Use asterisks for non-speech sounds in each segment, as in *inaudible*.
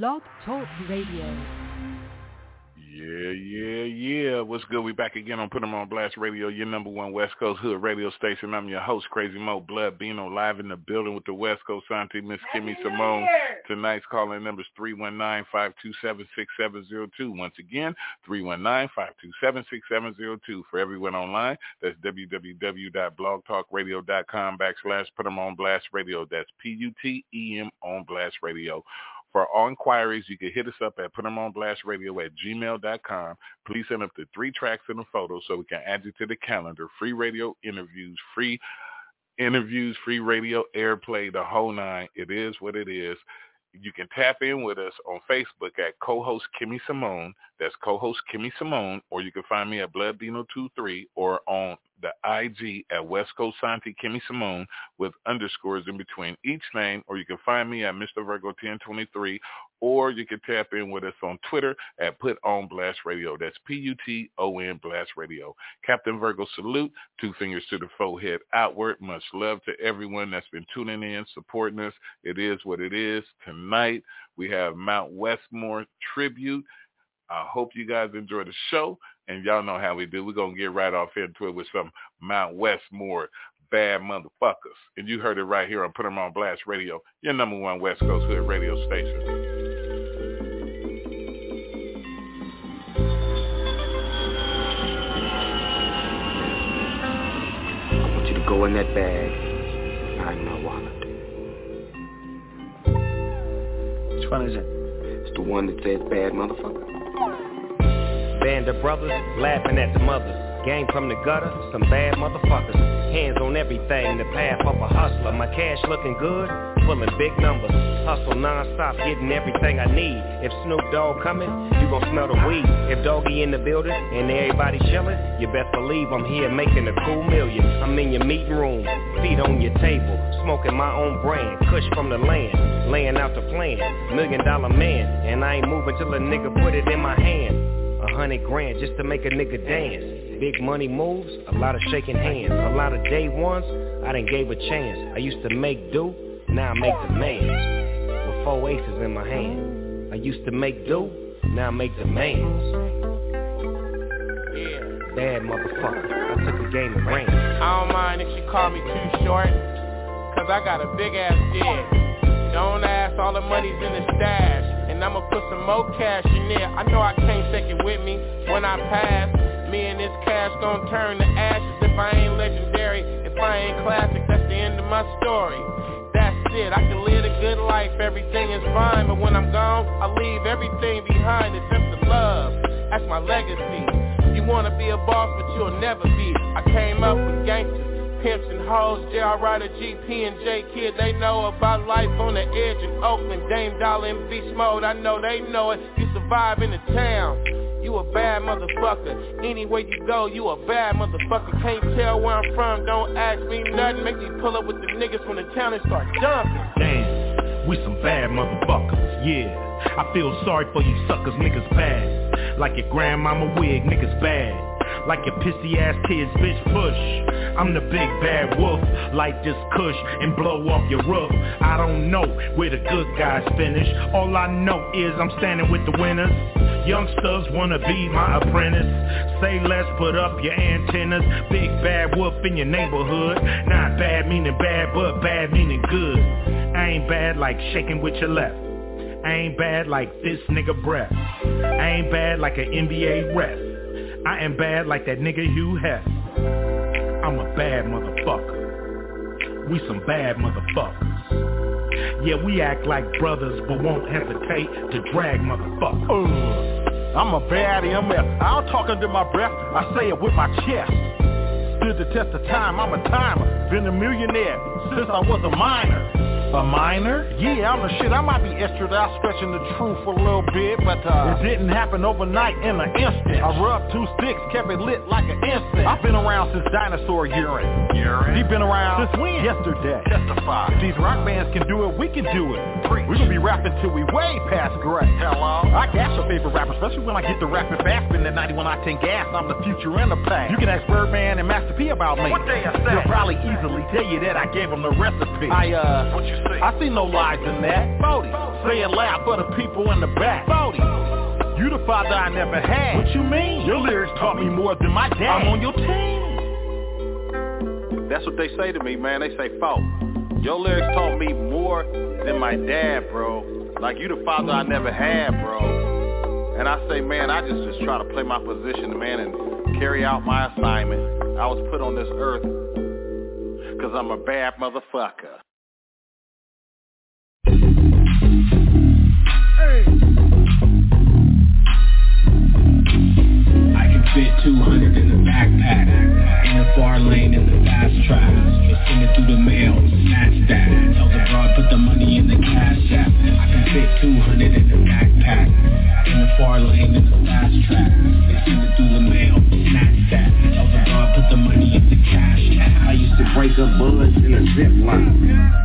Blog Talk Radio. Yeah, yeah, yeah. What's good? We back again on Put 'em on Blast Radio, your number one West Coast hood radio station. I'm your host, Crazy Mo Blood Bino, live in the building with the West Coast auntie, Miss Kimmy Simone. Tonight's calling number is 319-527-6702. Once again, 319-527-6702. For everyone online, that's www.blogtalkradio.com backslash Put 'em on Blast Radio. That's P-U-T-E-M on Blast Radio. For all inquiries, you can hit us up at putemonblastradio at gmail.com. Please send up the three tracks and a photo so we can add you to the calendar. Free radio interviews, free interviews, free radio airplay, the whole nine. It is what it is. You can tap in with us on Facebook at co-host Kimmy Simone. That's co-host Kimmy Simone. Or you can find me at BloodDino23 or on the IG at West Coast Santi Kimmy Simone with underscores in between each name, or you can find me at Mr. Virgo 1023, or you can tap in with us on Twitter at Put On Blast Radio. That's P-U-T-O-N Blast Radio. Captain Virgo salute, two fingers to the forehead outward. Much love to everyone that's been tuning in, supporting us. It is what it is. Tonight we have Mount Westmore tribute. I hope you guys enjoy the show. And y'all know how we do. We're going to get right off into it with some Mount Westmore bad motherfuckers. And you heard it right here on Put 'em on Blast Radio, your number one West Coast Hood radio station. I want you to go in that bag, find my wallet. Which one is it? It's the one that says bad motherfucker. Band of brothers laughing at the mothers. Game from the gutter, some bad motherfuckers. Hands on everything, the path of a hustler. My cash looking good, pulling big numbers. Hustle non-stop, getting everything I need. If Snoop Dogg coming, you gon' smell the weed. If Doggy in the building and everybody chillin', you best believe I'm here making a cool million. I'm in your meeting room, feet on your table, smoking my own brand, kush from the land, laying out the plan. Million dollar man, and I ain't moving till a nigga put it in my hand. A hundred grand just to make a nigga dance. Big money moves, a lot of shaking hands. A lot of day ones, I done gave a chance. I used to make do, now I make demands. With four aces in my hand. I used to make do, now I make demands. Yeah. Bad motherfucker, I took the game and ran. I don't mind if she call me too short, cause I got a big ass dick. Don't ask, all the money's in the stash, and I'ma put some more cash in there. I know I can't take it with me when I pass. Me and this cash gon' turn to ashes. If I ain't legendary. If I ain't classic, that's the end of my story. That's it, I can live a good life, everything is fine. But when I'm gone, I leave everything behind. Except the love, that's my legacy. You wanna be a boss, but you'll never be. I came up with gangsters, pimps and hoes J.R. Ryder, GP and J Kid They know about life on the edge in Oakland Dame Dollar and Beast Mode, I know they know it You survive in the town you a bad motherfucker. Anywhere you go, you a bad motherfucker. Can't tell where I'm from, don't ask me nothing. Make me pull up with the niggas from the town and start jumping. Damn, we some bad motherfuckers, yeah. I feel sorry for you suckers, niggas bad. Like your grandmama wig, niggas bad. Like your pissy ass kids, bitch push. I'm the big bad wolf, light this kush and blow off your roof. I don't know where the good guys finish. All I know is I'm standing with the winners. Youngsters wanna be my apprentice. Say less, put up your antennas. Big bad wolf in your neighborhood. Not bad meaning bad, but bad meaning good. I ain't bad like shaking with your left. I ain't bad like this nigga breath. I ain't bad like an NBA ref. I am bad like that nigga Hugh Hef. I'm a bad motherfucker. We some bad motherfuckers. Yeah, we act like brothers, but won't hesitate to drag motherfuckers. Uh, I'm a bad MF. I don't talk under my breath. I say it with my chest. Stood the test of time. I'm a timer. Been a millionaire since I was a minor. A minor? Yeah, I'm the shit. I might be extra out stretching the truth for a little bit, but uh, it didn't happen overnight in an instant. I rubbed two sticks, kept it lit like an instant. I've been around since dinosaur urine. Urine? He been around Since when? Yesterday. Testify. If these rock bands can do it, we can do it. Preach. We gonna be rapping till we way past great. Hello? I gas your favorite rapper, especially when I get the rapping fast. Spin that 91 octane gas, I'm the future and the past. You can ask Birdman and Master P about me. What they a say? They'll probably easily tell you that I gave them the recipe. I, uh, what you I see no lies in that. 40. Say it loud for the people in the back. 40. You the father I never had. What you mean? Your lyrics taught me more than my dad. I'm on your team. That's what they say to me, man. They say, "Folk, your lyrics taught me more than my dad, bro. Like you the father I never had, bro." And I say, man, I just just try to play my position, man, and carry out my assignment. I was put on this earth because I'm a bad motherfucker. I can fit 200 in the backpack, in the far lane in the fast track. Send it through the mail, snatch that. Tell the broad put the money in the cash app. I can fit 200 in the backpack, in the far lane in the fast track. Send it through the mail, snatch that. The broad put the money in the cash. I used to break up bullets in a ziploc.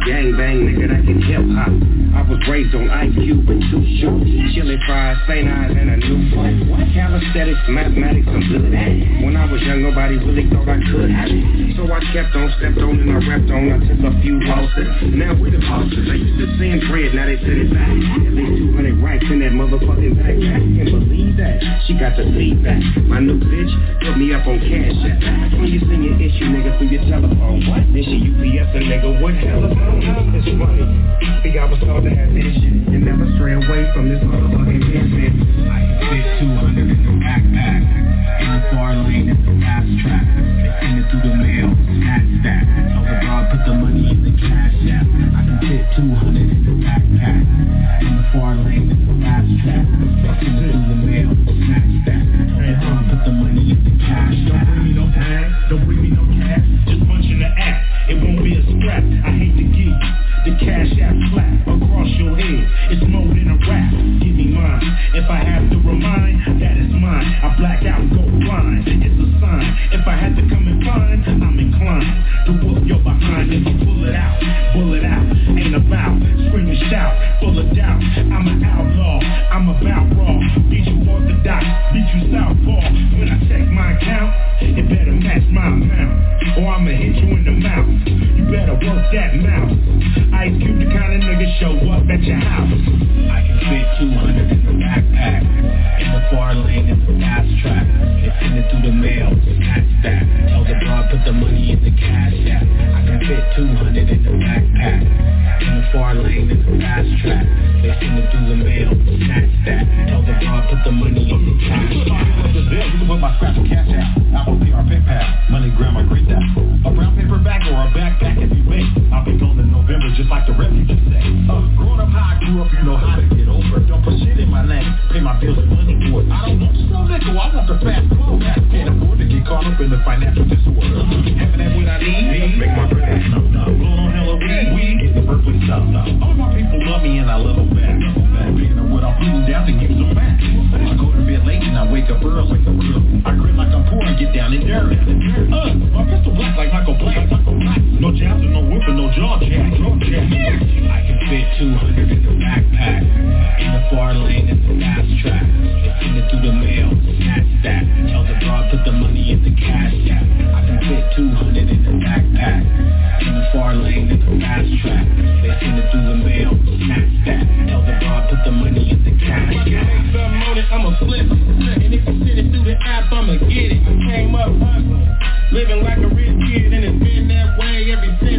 Gang bang, nigga, that can hip hop. I was raised on IQ with two shoes. Chili fries, St. Eyes, and a new phone. Calisthenics, mathematics, I'm good at. When I was young, nobody really thought I could. So I kept on, stepped on, and I repped on. I took a few losses. Now we the bosses. I used to send bread, now they send it back. At least 200 racks in that motherfucking backpack. Can't believe that. She got the feedback. My new bitch put me up on cash app. That's when you send your issue, nigga, through your telephone. What? Then she UPS a nigga, what telephone? It's funny. See, I was taught to have vision and never stray away from this motherfucking business. I can fit 200 in the backpack, in the far lane in the fast track. Send it through the mail, snatch that. Tell the broad put the money in the cash app. I can fit 200 in the backpack, in the far lane in the fast track. Send it through the mail, snatch that. Tell the broad put the money in the cash Don't bring me no tag, don't bring me no cash, just punch in the act. It won't be a scrap. I hate to give you the cash app slap across your head. It's more than a rap. Give me mine. If I have to remind, that is mine. I black out and go blind. It's a sign. If I had to come and find, I'm inclined to whoop your behind. If you pull it out, pull it out. Ain't about scream and shout, full of doubt. I'm an outlaw. I'm about raw. Beat you orthodox, beat you southpaw. When I check my account, it better match my amount, or I'ma hit you in the mouth. You better work that mouth. Ice Cube the kind of nigga show up at your house. I can fit 200 in the backpack, in the far lane in the fast track. They send it through the mail, snatch that. Tell the broad put the money in the cash app. I can fit 200 in the backpack, in the far lane in the fast track. They send it through the mail, snatch that. Tell the broad put the money my cash. Apple Pay or. A brown paper bag or a backpack if you make. I'll be gone in November just like the refugees say. Uh, up how I grew up, you know how to get over. Don't put shit in my name. Pay my bills and money. I don't want slow nickel. I want the fast clothes. Can't afford to get caught up in the financial disorder. Having that what I need. Make my bread. No. Blowing on hella weed. Weed. The stuff. All my people love me and I love them. Back I'm putting down to give them back. I go to bed late and I wake up early. I grit like I'm poor and get down and dirty. Uh, my pistol black like Michael Black. No jabs and no whipping, no jaw jack. I can fit 200 in the backpack, in the far lane in the fast track. Send it through the mail, snatch that. Tell the broad put the money in the cash app. I can fit 200 in the backpack, in the far lane in the fast track. They send it through Living like a rich kid and it's been that way every since.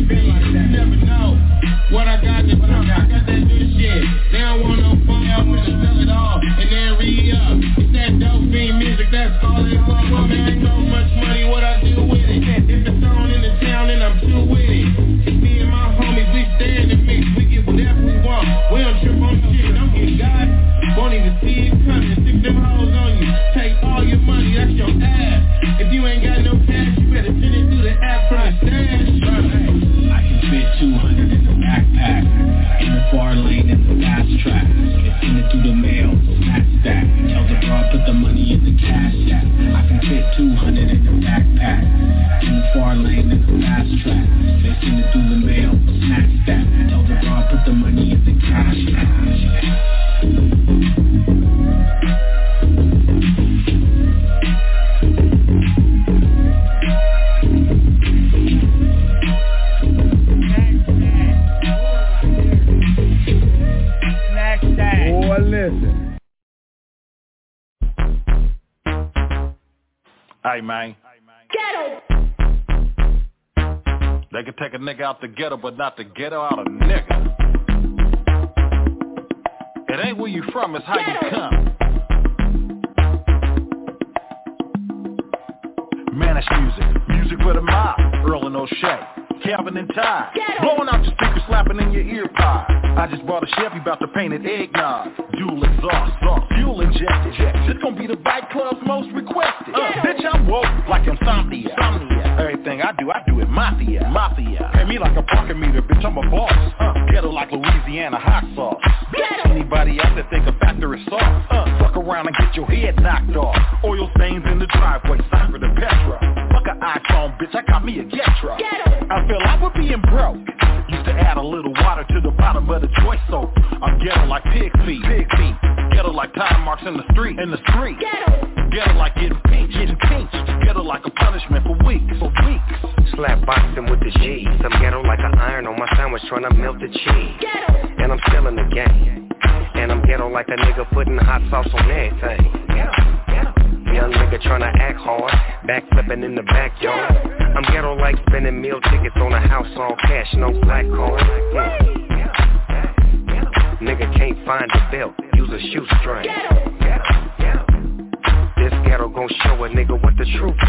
Out the ghetto, but not the ghetto out of nigga. It ain't where you from, it's how you come. Manish music, music for the mob, Earl and O'Shea. Calvin and Ty. Blowing out your speakers, slapping in your ear pod. I just bought a Chevy, about to paint it eggnog. Dual exhaust, soft, fuel injected. This gon' be the bike club's most requested. Uh, bitch, I'm woke like insomnia. Insomnia. Everything I do, I do it mafia. Mafia. Pay me like a parking meter, bitch, I'm a boss. Uh, ghetto like Louisiana hot sauce. Anybody out there think a factor is soft? Uh, fuck around and get your head knocked off. Oil stains in the driveway, Cypher the Petra. Fuck an iPhone, bitch, I got me a Getra. I feel like we're being broke. Used to add a little water to the bottom of the joy soap. I'm ghetto like pig feet. Pig feet. Ghetto like tire marks in the street. In the street. Ghetto. Ghetto like getting pinched. Getting pinched. Ghetto like a punishment for weeks. For weeks. Slap boxing with the G. Some ghetto like an iron on my sandwich trying to melt the cheese. Ghetto. And I'm still in the game. And I'm ghetto like a nigga putting hot sauce on everything. Ghetto. Young nigga tryna act hard, backflipping in the backyard. I'm ghetto like spending meal tickets on a house all cash, no black card. Mm. Nigga can't find a belt, use a shoestring. This ghetto gon' show a nigga what the truth is.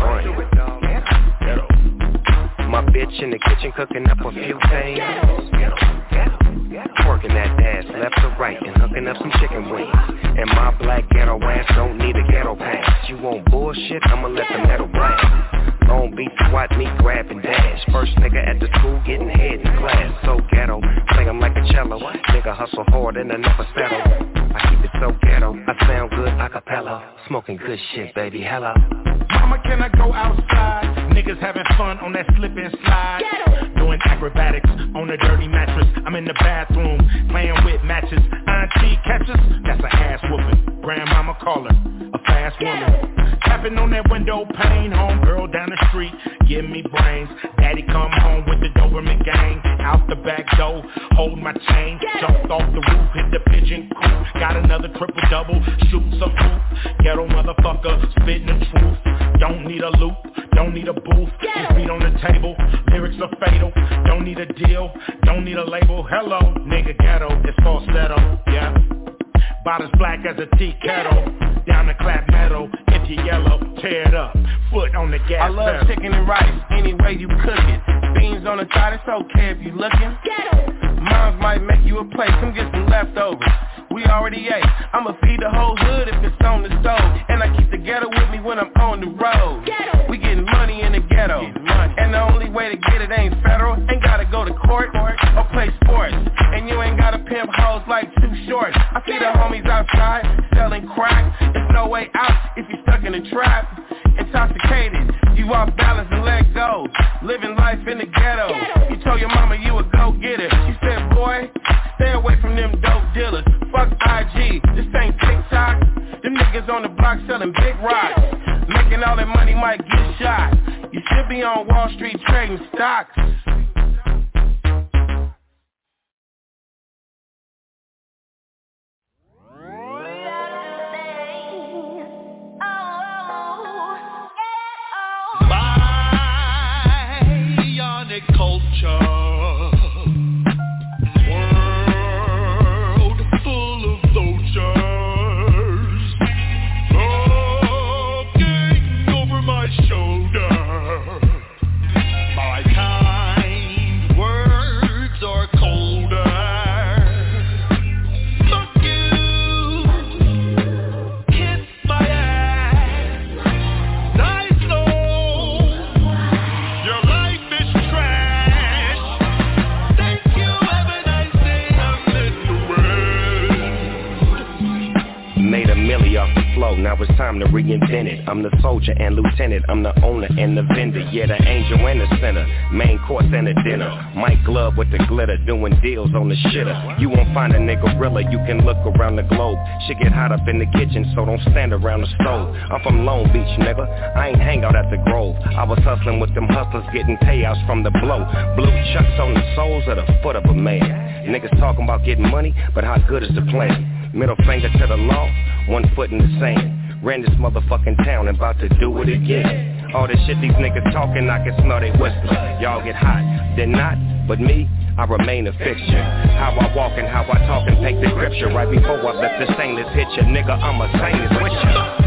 My bitch in the kitchen cooking up a few things. Working that ass left to right and hooking up some chicken wings. And my black ghetto ass don't need a ghetto pass. You want bullshit? I'ma let the metal blast. Long Beach swat me, grab and dash. First nigga at the school getting head in class. So ghetto, play 'em like a cello. Nigga hustle hard and I never settle. I keep it so ghetto, I sound good a cappella. Smoking good shit, baby, hello. Mama, can I go outside? Niggas having fun on that slip and slide. Doing acrobatics on a dirty mattress. I'm in the bathroom playing with matches. Auntie catches, that's a ass whooping. Grandmama caller, a fast woman. Tapping on that window pane, home girl down the street, give me brains. Daddy come home with the Doberman gang, out the back door, hold my chain. Jumped off the roof, hit the pigeon coop. Got another triple double, shoot some hoop. Ghetto motherfucker, spitting the truth. Don't need a loop, don't need a booth. Just beat on the table, lyrics are fatal. Don't need a deal, don't need a label. Hello, nigga ghetto, it's falsetto, yeah. Bottoms black as a tea kettle. Down the clap metal, into yellow, tear it up. Foot on the gas I love pedal. chicken and rice, any way you cook it. Beans on the side, it's okay if you looking. Moms might make you a plate, come get some leftovers. We already ate. I'ma feed the whole hood if it's on the stove. And I keep the ghetto with me when I'm on the road. We money in the ghetto. And the only way to get it ain't federal. Ain't gotta go to court or play sports. And you ain't gotta pimp hoes like too short. I see the homies outside selling crack. There's no way out if you're stuck in a trap. Intoxicated, you off balance and let go. Living life in the ghetto. You told your mama you a go-getter. She said, boy, stay away from them dope dealers. Fuck IG, this ain't TikTok. Them niggas on the block selling big rocks. Making all that money might get shot. You should be on Wall Street trading stocks. Time to reinvent it. I'm the soldier and lieutenant, I'm the owner and the vendor. Yeah, the angel and the sinner, main course and the dinner. Mike Glove with the glitter, doing deals on the shitter. You won't find a nigga gorilla, you can look around the globe. Shit get hot up in the kitchen, so don't stand around the stove. I'm from Long Beach, nigga, I ain't hang out at the Grove. I was hustling with them hustlers, getting payouts from the blow. Blue chucks on the soles of the foot of a man. Niggas talking about getting money, but how good is the plan? Middle finger to the law, one foot in the sand. Ran this motherfucking town about to do it again. All this shit these niggas talking, I can smell they whisper. Y'all get hot, they're not, but me, I remain a fixture. How I walk and how I talk and paint the scripture. Right before I let the stainless hit you, nigga, I'm a stainless with you.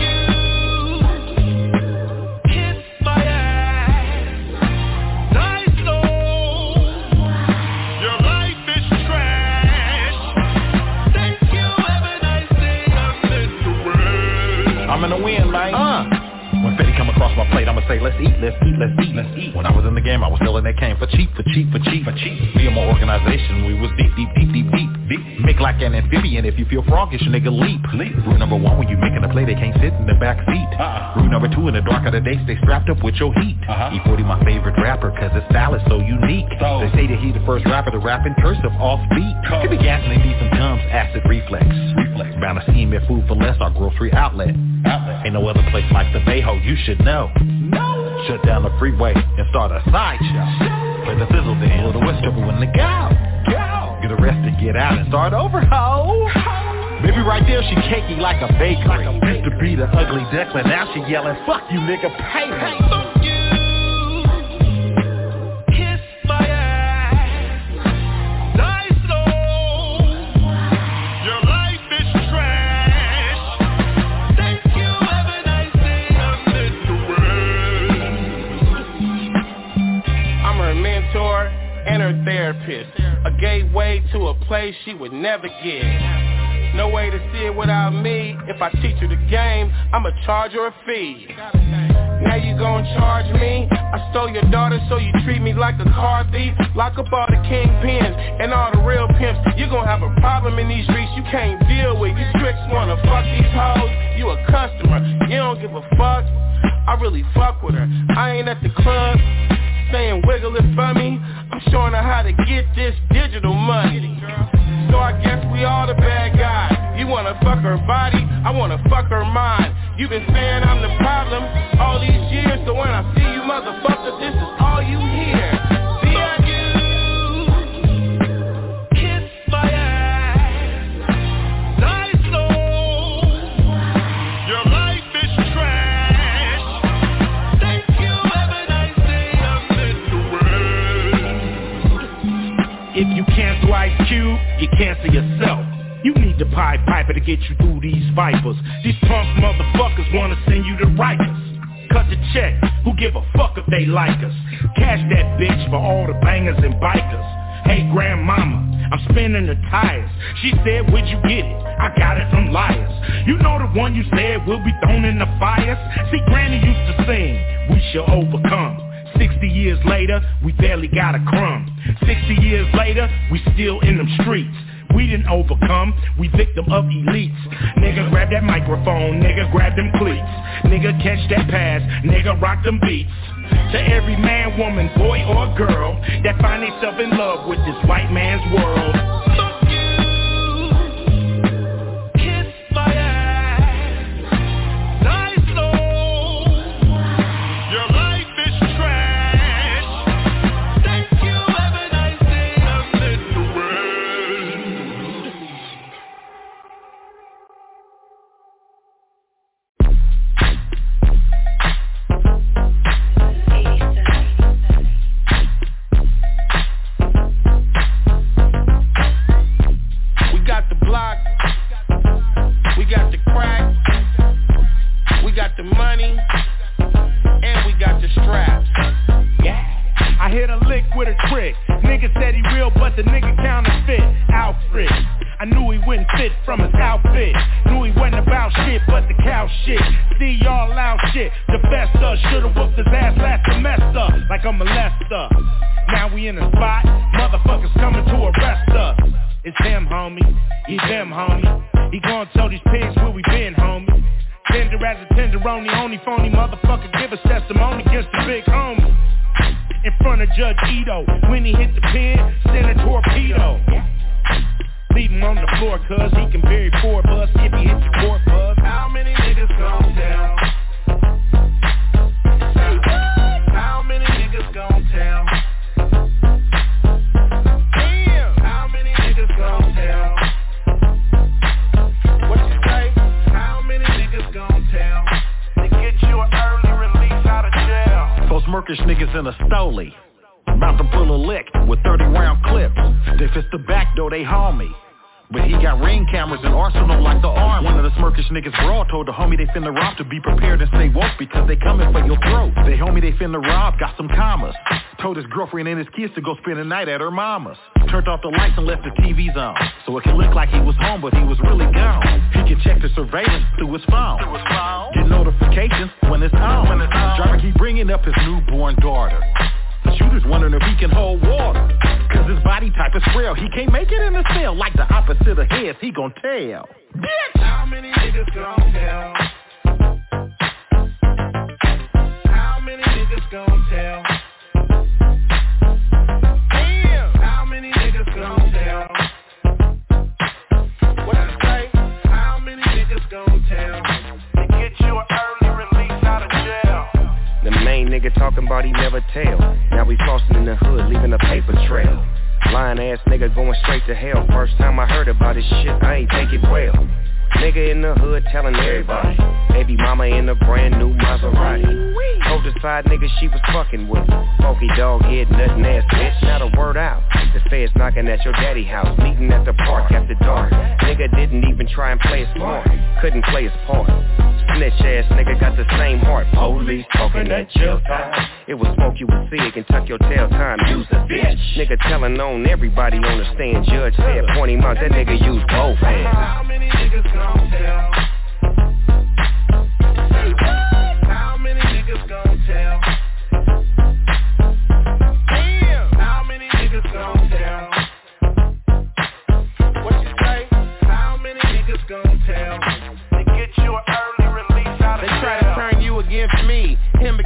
I'm in the man. Uh. When Fetty come across my plate, I'ma say, let's eat, let's eat, let's eat, let's eat. When I was in the game, I was selling that cane for cheap, for cheap, for cheap, for cheap. Me and my organization, we was deep, deep, deep, deep, deep, deep. Make like an amphibian. If you feel froggish, nigga, leap. leap. Rule number one, when you making a play, they can't sit in the back seat. Uh-uh. Rule number two, in the dark of the day, stay strapped up with your heat. Uh-huh. E40 my favorite rapper, cause his style is so unique. So. They say that he the first rapper to rap in cursive off beat. Could be they need some gums, acid reflex. Reflex. Bound to see him at Food for Less, our grocery outlet. Outlet. Ain't no other place like the Bayho, you should know. No. Shut down the freeway and start a sideshow. Play the fizzle dance, blow the whistle when the go. Get arrested, get out and start over, ho. Maybe right there she cakey like a bakery. Like a Used to be the ugly duckling, now she yelling, fuck you nigga, pay me. Therapist. A gateway to a place she would never get. No way to see it without me. If I teach her the game, I'ma charge her a fee. Now you gon' charge me? I stole your daughter so you treat me like a car thief Lock up all the kingpins and all the real pimps You gon' have a problem in these streets you can't deal with You tricks wanna fuck these hoes, you a customer You don't give a fuck, I really fuck with her I ain't at the club saying wiggle it for me. I'm showing her how to get this digital money. So I guess we all the bad guys. You wanna fuck her body, I wanna fuck her mind. You been saying I'm the problem all these years. So when I see you motherfucker, this is all you hear Cube, you cancel yourself. You need the Pied Piper to get you through these vipers. These punk motherfuckers wanna send you to Rikers. Cut the check, who give a fuck if they like us? Cash that bitch for all the bangers and bikers. Hey grandmama, I'm spinning the tires. She said, where'd you get it? I got it from liars. You know the one you said will be thrown in the fires? See, Granny used to sing, we shall overcome. 60 years later, we barely got a crumb. 60 years later, we still in them streets. We didn't overcome, we victim of elites. Nigga grab that microphone, nigga grab them cleats. Nigga catch that pass, nigga rock them beats. To every man, woman, boy or girl that find themselves in love with this white man's world. these pigs where we been, homie. Tender as a tenderoni, only phony motherfucker give us testimony against the big homie. In front of Judge Ito, when he hit the pen, send a torpedo. Leave him on the floor, cuz he can bury four of us if he hits the court, buzz. How many niggas gone down? Smirkish niggas in a stoley. About to pull a lick with 30 round clips. If it's the back door, they haul me. But he got ring cameras and arsenal like the arm. One of the smirkish niggas broad told the homie they finna rob to be prepared and stay woke because they coming for your throat. They homie they finna rob got some commas. Told his girlfriend and his kids to go spend the night at her mama's. Turned off the lights and left the TVs on. So it can look like he was home, but he was really gone. He can check the surveillance through his phone. Get notifications when it's on. When it's on. Driver keep bringing up his newborn daughter. The shooter's wondering if he can hold water. Cause his body type is frail. He can't make it in the cell. Like the opposite of heads, he gon' tell. Bitch! How many niggas gon' tell? How many niggas gon' tell? Nigga talking about he never tell. Now we flossing in the hood, leaving a paper trail. Lying ass nigga going straight to hell. First time I heard about this shit, I ain't take it well. Nigga in the hood telling everybody. Baby mama in a brand new Maserati. Told the side nigga she was fucking with. Funky dog head, nothing ass bitch, not a word out. The feds knocking at your daddy house, meeting at the park after dark. Nigga didn't even try and play it smart, couldn't play his part. Snitch ass nigga got the same heart. Police talking that jail time. It was smoke you would see it can tuck your tail time. Use a bitch. Nigga telling on everybody on the stand. Judge said 20 months. That nigga used both hands. How many niggas gon' tell?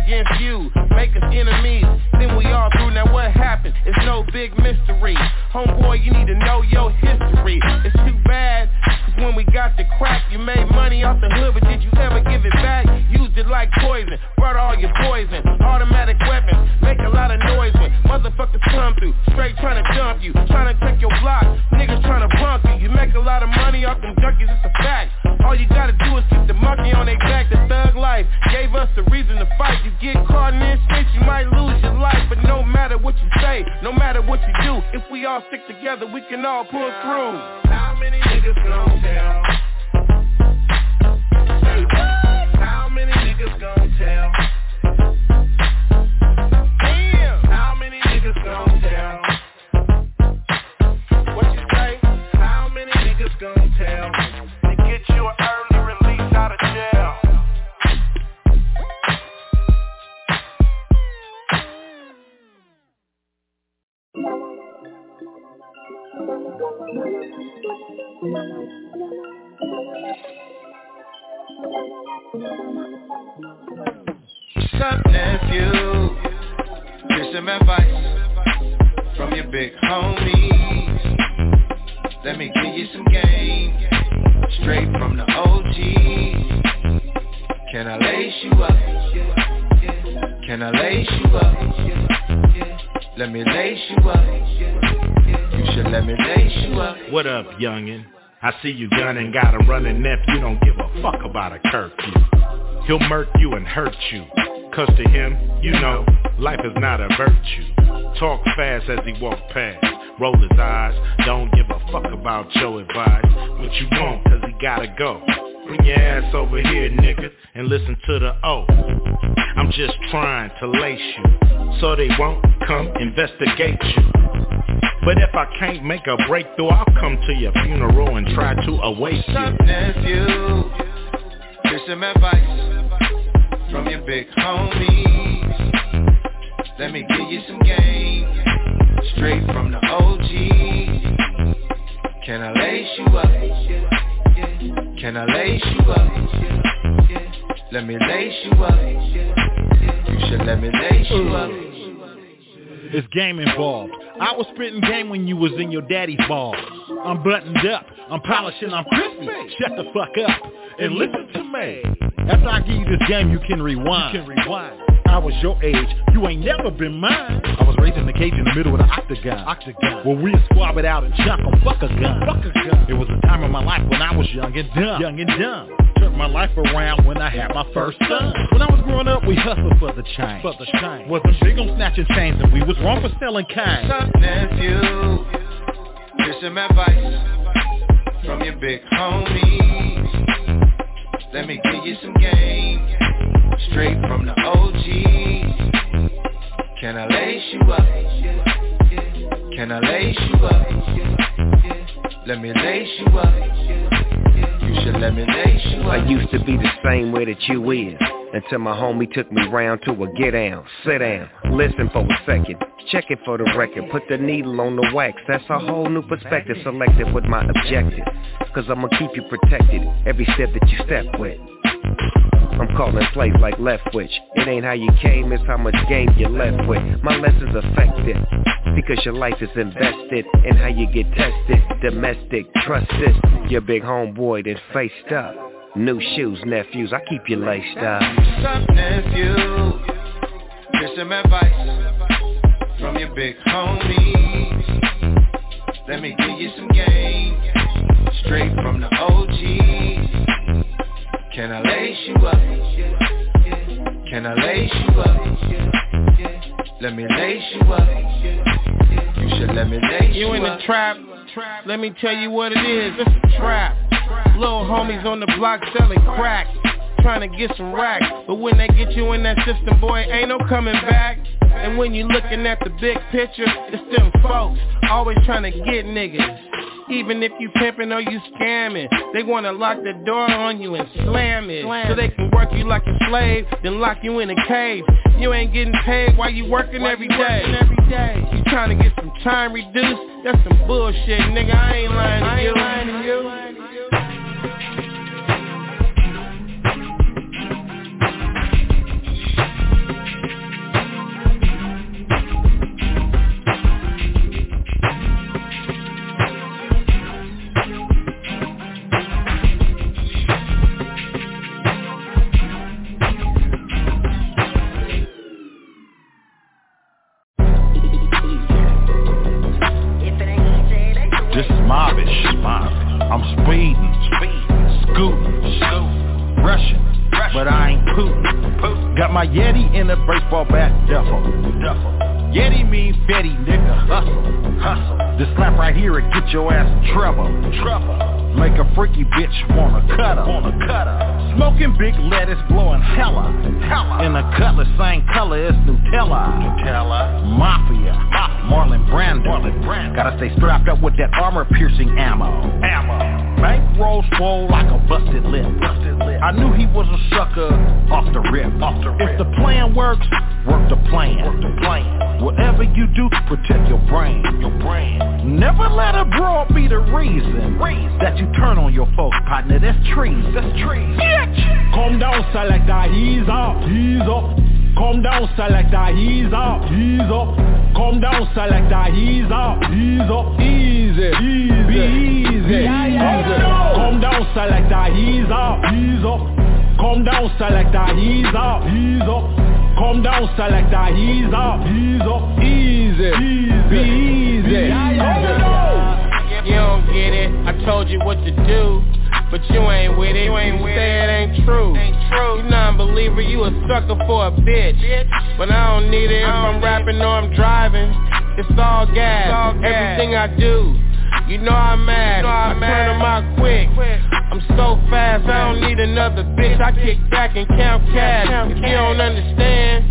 Against you, make us enemies. Then we all through. Now what happened? It's no big mystery. Homeboy, you need to know your history. It's too bad. 'cause when we got the crack, you made money off the hood, but did you ever give it back? Used it like poison, brought all your poison. Can all pull through. How many He'll murk you and hurt you. Cause to him, you know, life is not a virtue. Talk fast as he walk past. Roll his eyes, don't give a fuck about your advice. What you want, cause he gotta go. Bring your ass over here, nigga, and listen to the O. I'm just trying to lace you, so they won't come investigate you. But if I can't make a breakthrough, I'll come to your funeral and try to awake you. nephew? Here's some advice from your big homies. Let me give you some game, straight from the OG. Can I lace you up? Can I lace you up? Let me lace you up. You should let me lace you up. It's game involved. I was spitting game when you was in your daddy's balls. I'm buttoned up, I'm polishing, I'm crispy. Shut the fuck up and listen to me. After I give you this game, you can rewind. You can rewind. I was your age, you ain't never been mine. I was raised in the cage in the middle of the octagon. Octagon. Where we squab it out and chuck em, fuck a gun. Fuck a gun. It was a time of my life when I was young and dumb. Young and dumb. Turned my life around when I had my first son. When I was growing up, we hustled for the change. For the change. Wasn't big on snatching chains and we was wrong for selling kind. Nephew? Here's some advice from your big homie. Let me give you some game straight from the OG. Can I lace you up? Can I lace you up? Let me lace you up. You should let me lace you up. I used to be the same way that you is Until my homie took me round to a get down Sit down, listen for a second Check it for the record, put the needle on the wax. That's a whole new perspective selected with my objective. Cause I'ma keep you protected every step that you step with. I'm calling plays like left switch It ain't how you came, it's how much game you left with. My lessons affected Because your life is invested In how you get tested Domestic, trust this Your big homeboy then faced up New shoes, nephews, I keep you laced up What's up, nephew? Here's some advice from your big homie. Let me give you some game straight from the OG. Can I lace you up? Can I lace you up? Let me lace you up. You should let me lace you, You in the up. Let me tell you what it is, it's a trap. Little homies on the block selling crack, trying to get some racks. But when they get you in that system, boy, ain't no coming back. And when you looking at the big picture, it's them folks always trying to get niggas. Even if you pimping or you scamming, they wanna lock the door on you and slam it. So they can work you like a slave, then lock you in a cave. You ain't getting paid while you working every day. Every day. You trying to get some time reduced? That's some bullshit, nigga. I ain't you. lying to you. My Yeti in a baseball bat duffel. duffel. Yeti mean Fetty, nigga. Hustle, hustle. This slap right here will get your ass in trouble. Trouble. Make a freaky bitch wanna cut her. Wanna cut her. Smoking big lettuce, blowing hella. Hella. In a cutlass, same color as Nutella. Nutella. Mafia. Gotta stay strapped up with that armor-piercing ammo. Ammo. Bankroll swole like a busted lip. Busted lip. I knew he was a sucker off the rip. Off the rip. If the plan works, work the plan. Work the plan. Whatever you do, protect your brain. Your brain. Never let a broad be the reason, reason. that you turn on your folks, partner. That's treason. That's treason. Bitch. Calm down, selector, ease up, ease up. Calm down, selector, ease up, ease up. Calm down, selector, ease up, ease up. Easy, easy, be easy, easy. Calm down, selector, ease up, ease up. Calm down, selector, ease up, ease up. Calm down, selector, ease up, ease up. Easy, be easy, easy. You don't get it. I told you what to do, but you ain't with it. You ain't with say it. ain't true. Ain't true. You non-believer. You a sucker for a bitch. But I don't need it if I'm rapping or I'm driving. It's all gas. all Everything I do. You know I'm mad. you know i'm turn them out quick. I'm so fast. I don't need another bitch. I kick back and count cash. If you don't understand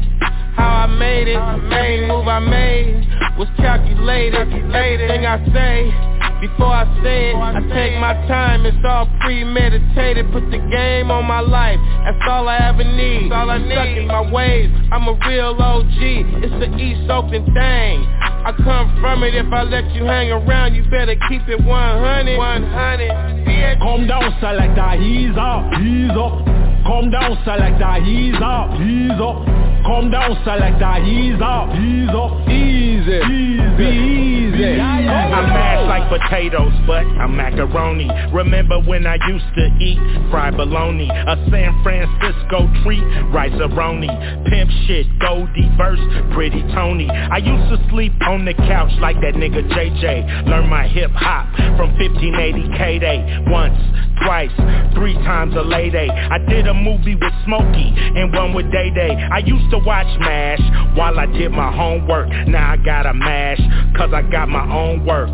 how I made it, every move I made was calculated. Everything I say, before I say it, I take my time. It's all premeditated. Put the game on my life. That's all I ever need. that's All I need. Stuck in my ways. I'm a real OG. It's the East Oakland thing. I come from it. If I let you hang around, you better keep it 100. 100. Bitch. Calm down, selector, ease up, ease up. Calm down, selector, ease up, ease up. Calm down, selector, ease up, ease up, easy, easy, be easy. I'm mashed like potatoes, but I'm macaroni. Remember when I used to eat fried bologna? A San Francisco treat, rice roni. Pimp shit, Goldie verse, pretty Tony. I used to sleep on the couch like that nigga JJ. Learn my hip hop from 1580 K-Day. Once, twice, three times a lady. I did a movie with Smokey and one with Day Day. I used to watch MASH while I did my homework. Now I gotta mash, cause I got my own work.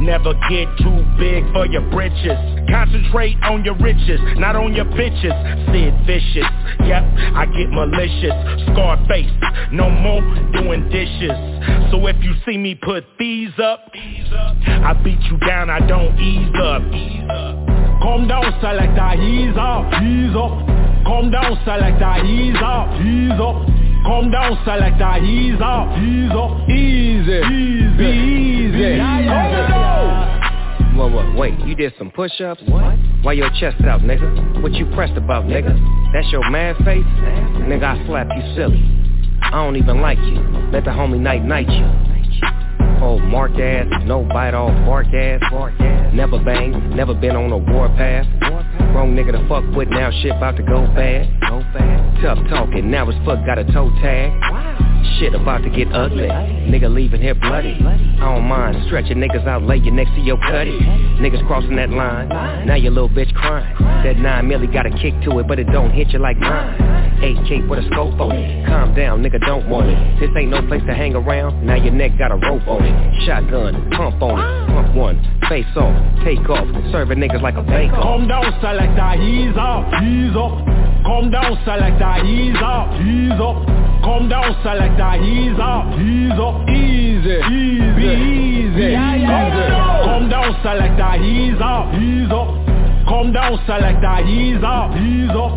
Never get too big for your britches. Concentrate on your riches, not on your bitches. Sid Vicious, yep, I get malicious. Scarface, no more doing dishes. So if you see me put these up, I beat you down, I don't ease up. Calm down, selector, ease up, ease up. Calm down, selector, ease up, ease up. Calm down, selector, ease up, ease up, easy, easy, be easy. Whoa, whoa, wait, you did some push-ups? What? Why your chest out, nigga? What you pressed about, nigga? That's your mad face? Nigga, I slap you silly. I don't even like you. Let the homie night-night you. Oh, mark ass, no bite off, bark ass, bark ass. Never bang, never been on a war path. Wrong nigga to fuck with, now shit about to go bad. Go bad. Tough talking, now it's fuck got a toe tag. Shit about to get ugly. Nigga leaving here bloody. I don't mind stretching niggas out, lay you next to your cutty. Niggas crossing that line. Now your little bitch crying. That nine milli got a kick to it, but it don't hit you like mine. AK with a scope on it. Calm down, nigga, don't want it. This ain't no place to hang around. Now your neck got a rope on it. Shotgun, pump on it. Pump one, face off, take off. Serving niggas like a bake off. Calm down, selector, ease up, ease up. Calm down, selector, ease up, ease up. Calm down, selector, ease up, ease up, easy, easy, be easy. easy. Calm down, selector, ease up, ease up. Calm down, selector, ease up, ease up.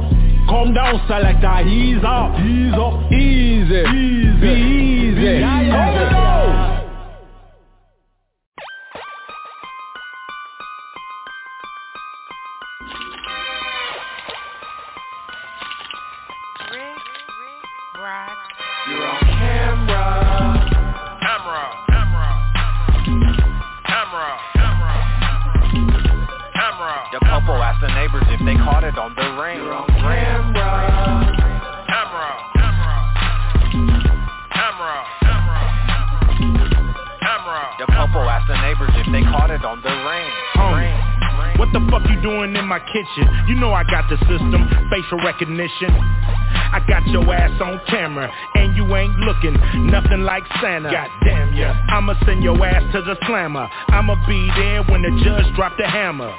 Calm down, selector, ease up, ease up, easy, easy, be easy. You're neighbors if they caught it on the ring. You're on camera. Camera. Camera. Camera. Your popo asked the neighbors if they caught it on the ring. Homie, what the fuck you doing in my kitchen? You know I got the system, facial recognition. I got your ass on camera, and you ain't looking nothing like Santa. God damn ya. I'ma send your ass to the slammer. I'ma be there when the judge drop the hammer.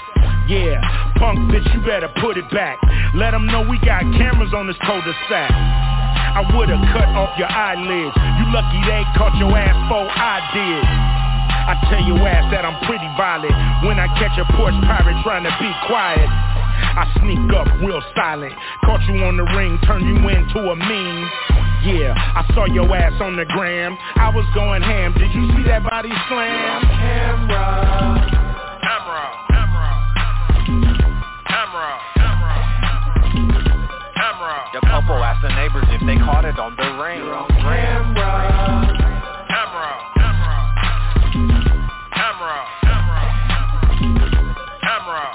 Yeah, punk bitch, you better put it back. Let them know we got cameras on this cul-de-sac. I would've cut off your eyelids. You lucky they caught your ass before I did. I tell your ass that I'm pretty violent when I catch a Porsche pirate trying to be quiet. I sneak up real silent, caught you on the ring, turn you into a meme. Yeah, I saw your ass on the gram. I was going ham. Did you see that body slam? Camera. Camera. Asked the neighbors if they caught it on the ring. You're on. Camera.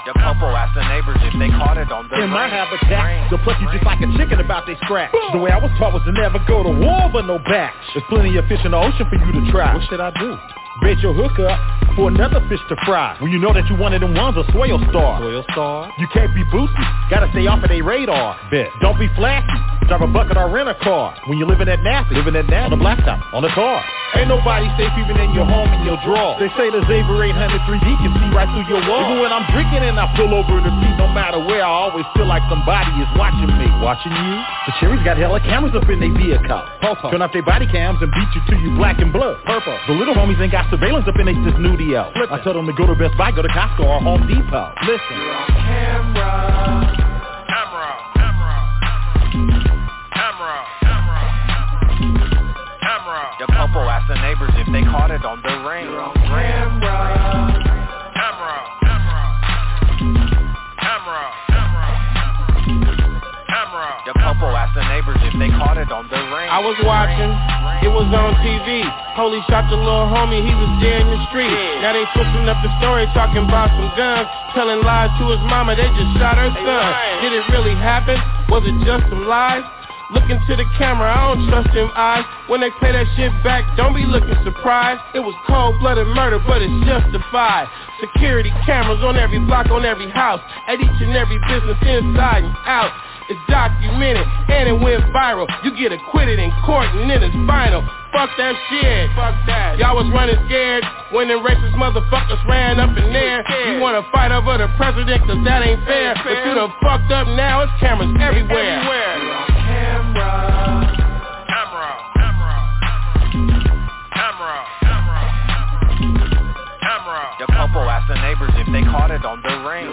Camera. Your popo asked the neighbors if they caught it on the In ring. my habitat, they'll pluck you just like a chicken about they scratch. The way I was taught was to never go to war but no back. There's plenty of fish in the ocean for you to try. What should I do? Bait your hook up for another fish to fry. When you know that you one of them ones, a swale star. Swale star? You can't be boosty. Gotta stay off of their radar. Bet. Don't be flashy. Drive a bucket or rent a car. When you living at nasty, living at nasty. On the blacktop, on the car. Ain't nobody safe even in your home and your drawer. They say the Xaver 800 3D can see right through your wall. Even when I'm drinking and I pull over in the seat, no matter where, I always feel like somebody is watching me. Watching you? The Cherries got hella cameras up in their vehicle. Popo. Turn off their body cams and beat you till you black and blood. Purple. The little homies ain't got surveillance up in their snoodio. I tell them to go to Best Buy, go to Costco or Home Depot. Listen. Camera. Camera. The neighbors if they caught it on the ring. You're on camera. Camera. Camera. Camera. Camera. The popo asked the neighbors if they caught it on the ring. I was watching, it was on TV. Holy shot the little homie, he was dead in the street. Now they switching up the story, talking about some guns, telling lies to his mama, they just shot her son. Did it really happen? Was it just some lies? Look into the camera, I don't trust them eyes. When they play that shit back, don't be looking surprised. It was cold-blooded murder, but it's justified. Security cameras on every block, on every house, at each and every business inside and out. It's documented and it went viral. You get acquitted in court and then it's final. Fuck that shit. Fuck that. Y'all was running scared when them racist motherfuckers ran up in there. You wanna fight over the president cause that ain't fair. But you done fucked up now, it's cameras everywhere. Camera. Asked the neighbors if they caught it on the ring.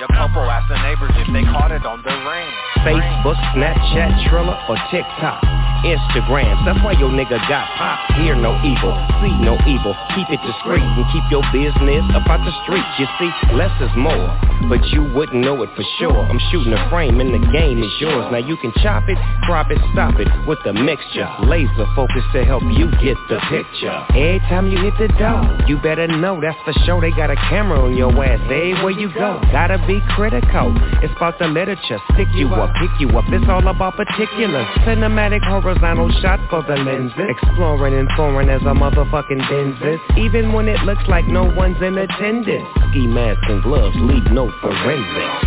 The popo asked the neighbors if they caught it on the ring. Facebook, Snapchat, Triller, or TikTok. Instagram, that's why your nigga got pop. Hear no evil, see no evil. Keep it discreet and keep your business about the streets. You see, less is more, but you wouldn't know it for sure. I'm shooting a frame and the game is yours. Now you can chop it, crop it, stop it with the mixture. Laser focus to help you get the picture. Every time you hit the door, you better know that's for sure. They got a camera on your ass everywhere you go. Gotta be critical. It's about the literature, stick you up, pick you up. It's all about particulars. Cinematic horizontal shot for the lenses. Exploring and foreign as a motherfucking Benzes. Even when it looks like no one's in attendance. Ski mask and gloves leave no forensics.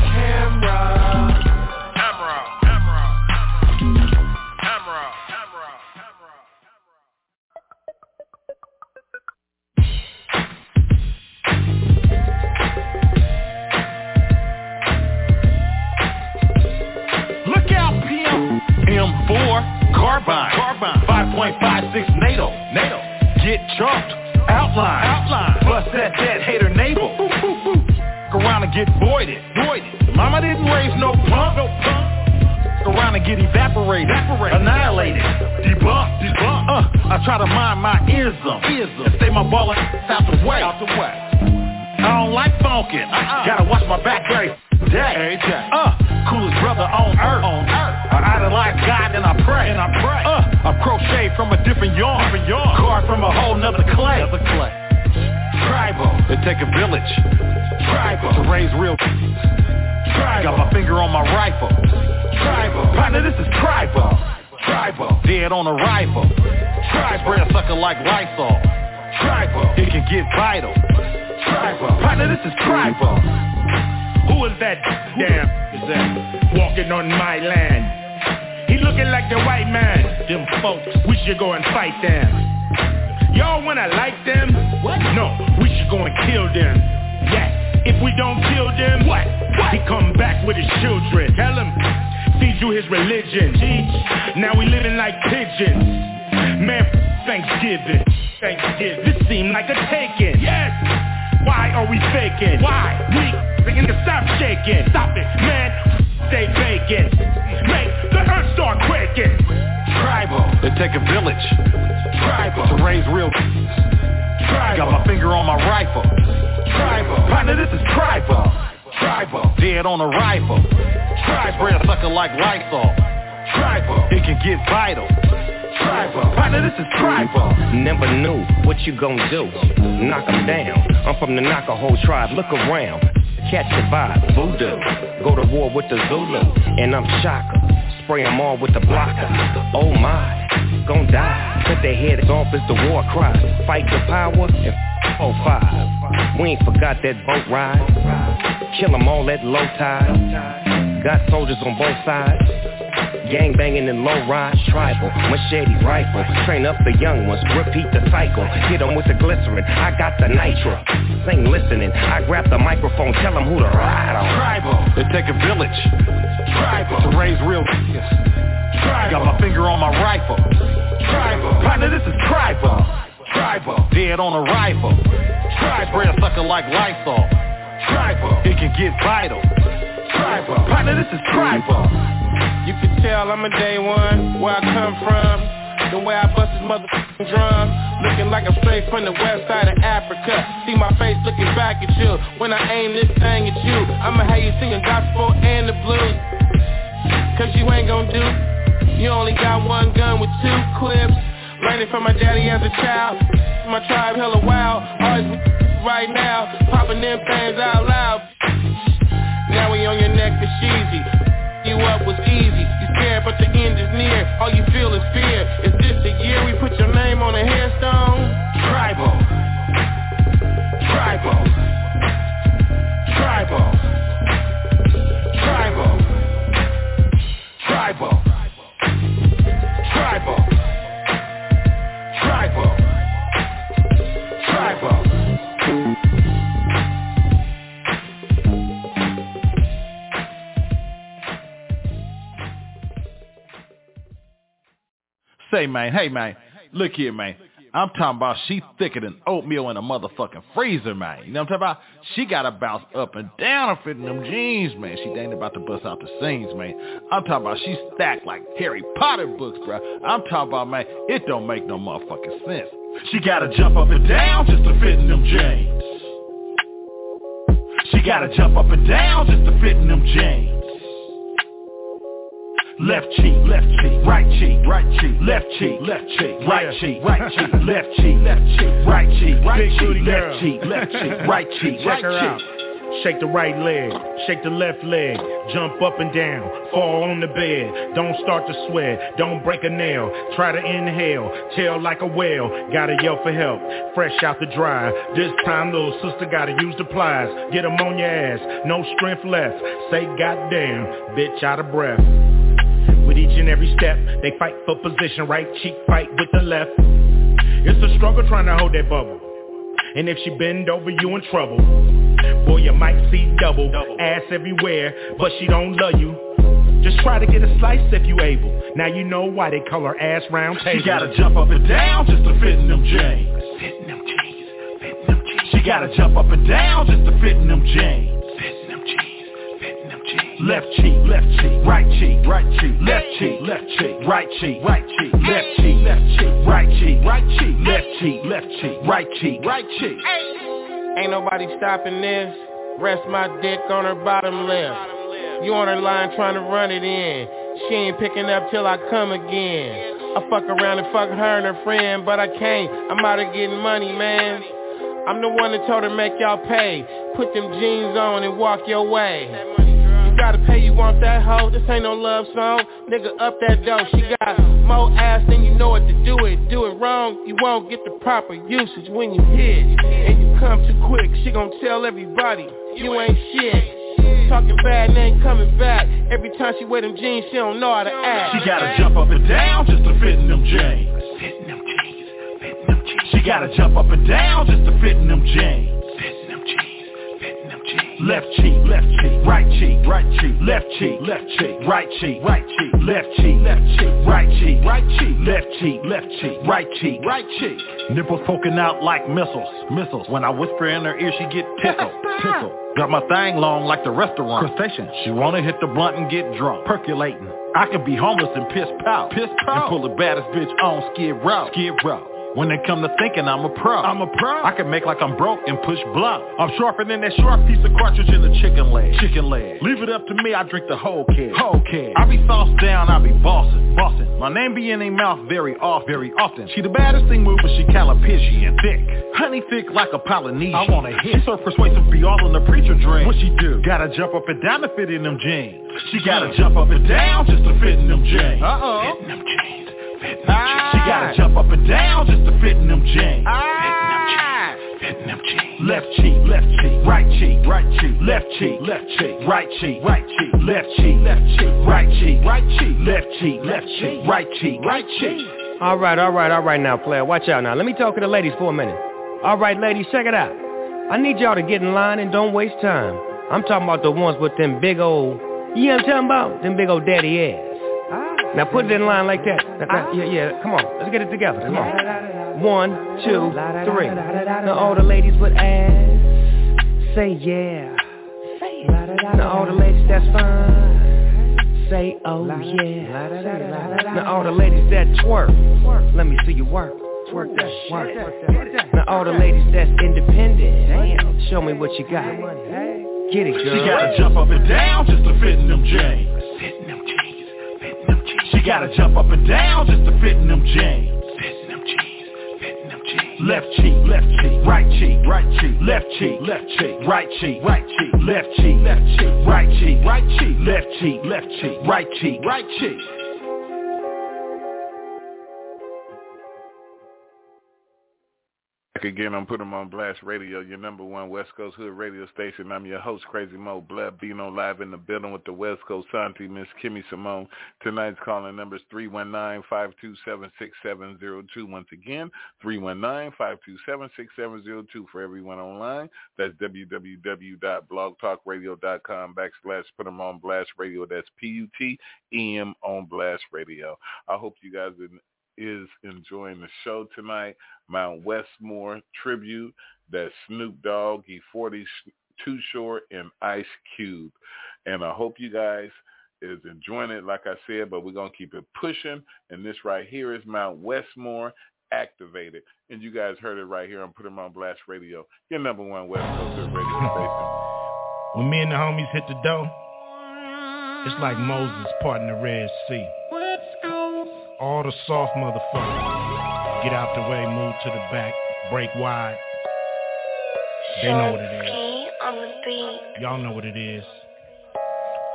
Look 5.56 NATO. NATO. Get chunked. Outline. Outline. Bust that dead hater navel. Go around and get voided. Voided. Mama didn't raise no punk. No punk. Around and get evaporated. Evaporated. Annihilated. Debunked. Debunked. Uh, I try to mind my ism. Ism. And stay my ballin' out the way. Out the way. I don't like funkin'. Uh-uh. Gotta watch my back every day. Uh, coolest brother on earth. On earth. I idolize God and I pray. And I pray. Uh, I crochet from a different yarn. Different yarn. Carve from a whole nother clay. Another clay. Tribal. It take a village. Tribal. To raise real. Tribal. Got my finger on my rifle. Tribal. Partner, this is tribal. Tribal. Dead on arrival. Tribal. Spread sucker like Lysol. Tribal. It can get vital. Tribal. Partner, this is tribal. Who is that damn is that walking on my land? Looking like the white man. Them folks, we should go and fight them. Y'all wanna like them? What? No, we should go and kill them. Yeah, if we don't kill them, what? what? He come back with his children. Tell him, feed you his religion. Teach. Now we living like pigeons. Man, Thanksgiving. Thanksgiving. This seem like a taking. Yes. Why are we faking? Why? We begin to stop shaking. Stop it, man. Stay vacant. Make the earth start quaking. Tribal. It take a village. Tribal. To raise real. Tribal. Got my finger on my rifle. Tribal. Partner, this is tribal. Tribal. Dead on arrival. Tribal. Spread sucker like Lysol. Tribal. It can get vital. Tribal. Partner, this is tribal. Never knew what you gon' do. Knock 'em down. I'm from the Nakaho tribe. Look around. Catch the vibe. Voodoo. Go to war with the Zulu. And I'm Shaka. Spray 'em all with the blocker. Oh my. Gon' die. Cut their heads off as the war cry. Fight the power and oh five. We ain't forgot that boat ride. Kill 'em all at low tide. Got soldiers on both sides. Gang banging in low rise, tribal, machete rifle. Train up the young ones, repeat the cycle. Hit 'em with the glycerin, I got the nitro. Ain't listening, I grab the microphone, tell 'em who to ride on. Tribal. It take a village. Tribal. To raise real. Tribal. Got my finger on my rifle. Tribal. Partner, this is tribal. Tribal. Dead on arrival. Tribal. Spread sucker like Lysol. Tribal. It can get vital. Tribal. Partner, this is tribal. You can tell I'm a day one, where I come from. The way I bust this motherfucking drum. Looking like I'm straight from the west side of Africa. See my face looking back at you. When I aim this thing at you I'ma have you singing gospel and the blues. Cause you ain't gon' do. You only got one gun with two clips. Learning from my daddy as a child. My tribe hella wild. Always right now Popping them things out loud. Now we on your neck, it's easy You up was easy. You scared but the end is near. All you feel is fear. Is this the year we put your name on a headstone? Tribal. Tribal. Tribal. Tribal. Tribal. Tribal Say, man, hey, man, look here, man. I'm talking about she thicker than oatmeal in a motherfucking freezer, man. You know what I'm talking about? She got to bounce up and down to fit in them jeans, man. She ain't about to bust out the seams, man. I'm talking about she stacked like Harry Potter books, bro. I'm talking about, man, it don't make no motherfucking sense. She got to jump up and down just to fit in them jeans. She got to jump up and down just to fit in them jeans. Left cheek, left cheek, right cheek, right cheek, left cheek, left cheek, right cheek, right cheek, left cheek, left cheek, right cheek, right cheek, left cheek, left *laughs* cheek, right cheek, her out. Shake the right leg, shake the left leg, jump up and down, fall on the bed, don't start to sweat, don't break a nail, try to inhale, tail like a whale, gotta yell for help, fresh out the dry, this time little sister gotta use the pliers, get 'em on your ass, no strength left, say goddamn, bitch out of breath. With each and every step, they fight for position, right cheek fight with the left. It's a struggle trying to hold that bubble. And if she bend over, you in trouble. Boy, you might see double, ass everywhere, but she don't love you. Just try to get a slice if you able. Now you know why they call her ass round table. She gotta jump up and down just to fit in them jeans. She gotta jump up and down just to fit in them jeans. Left cheek, left cheek, right cheek, right cheek, left cheek, left cheek, right cheek, right cheek, left cheek, left cheek, right cheek, right cheek, left cheek, left cheek, right cheek, right cheek. Ain't nobody stopping this. Rest my dick on her bottom lip. You on her line trying to run it in. She ain't picking up till I come again. I fuck around and fuck her and her friend, but I can't. I'm out of getting money, man. I'm the one that told her make y'all pay. Put them jeans on and walk your way. Gotta pay, you want that hoe? This ain't no love song. Nigga, up that dough. She got more ass than you know what to do it. Do it wrong, you won't get the proper usage when you hit. And you come too quick, she gon' tell everybody you ain't shit. Talking bad and ain't coming back. Every time she wear them jeans, she don't know how to act. She gotta jump up and down just to fit in them jeans. She gotta jump up and down just to fit in them jeans. Left cheek, left cheek, right cheek, right cheek, left cheek, left cheek, right cheek, right cheek, left cheek, left cheek, right cheek, right cheek, left cheek, left cheek, right cheek, right cheek. Nipples poking out like missiles, missiles. When I whisper in her ear, she get tickled, tickled. Got my thing long like the restaurant. Crustacean. She wanna hit the blunt and get drunk, percolating. I could be homeless and piss pout, piss pout, and pull the baddest bitch on skid row, skid row. When it come to thinking, I'm a pro. I'm a pro. I can make like I'm broke and push blunt. I'm sharper than that sharp piece of cartridge in the chicken leg. Chicken leg. Leave it up to me, I drink the whole keg. Whole keg. I be sauced down, I be bossing, bossing. My name be in their mouth very off, very often. She the baddest thing moving, she calapishian thick. Honey thick like a Polynesian. I wanna hit. She so persuasive, be all in the preacher dream. What she do? Gotta jump up and down to fit in them jeans. She gotta jump up and down just to fit in them jeans. Uh-oh. Fit in them jeans. She gotta jump up and down just to fit in them jeans. Fit in them jeans. Left cheek, left cheek, right cheek, right cheek, left cheek, left cheek, right cheek, right cheek, left cheek, left cheek, right cheek, right cheek, left cheek, left cheek, right cheek, right cheek. All right, all right, all right now, player. Watch out now. Let me talk to the ladies for a minute. All right, ladies, check it out. I need y'all to get in line and don't waste time. I'm talking about the ones with them big old, you know what I'm talking about? Them big old daddy ass. Now put it in line like that. Yeah, yeah, come on. Let's get it together. Come on. One, two, three. Now all the ladies with ass, say yeah. Now all the ladies that's fine, say oh yeah. Now all the ladies that twerk, let me see you work. work that, work that. Now all the ladies that's independent, damn, show me what you got. Get it, girl. She gotta jump up and down just to fit in them jeans. She gotta jump up and down just to fit in them jeans. Fitting them jeans, fitting them jeans. Left cheek, left cheek, right cheek, right cheek, left cheek, left cheek, right cheek, right cheek, left cheek, left cheek, right cheek, right cheek, left cheek, left cheek, right cheek, right cheek. Again on Put 'em on Blast Radio, your number one West Coast Hood radio station. I'm your host, Crazy Mo Blood, being on live in the building with the West Coast Santi, Miss Kimmy Simone. Tonight's calling number is 319-527-6702. Once again, 319-527-6702 for everyone online. That's www.blogtalkradio.com backslash Put 'em on Blast Radio. That's P-U-T-E-M on Blast Radio. I hope you guys is enjoying the show tonight. Mount Westmore tribute. that Snoop Dogg, E-40, Too Short, and Ice Cube. And I hope you guys is enjoying it, like I said, but we're going to keep it pushing. And this right here is Mount Westmore activated. And you guys heard it right here on Put 'em on Blast Radio, your number one West Coast radio station. When me and the homies hit the dough, it's like mm. Moses parting the Red Sea. All the soft motherfuckers get out the way, move to the back, break wide. They know what it is. Y'all know what it is.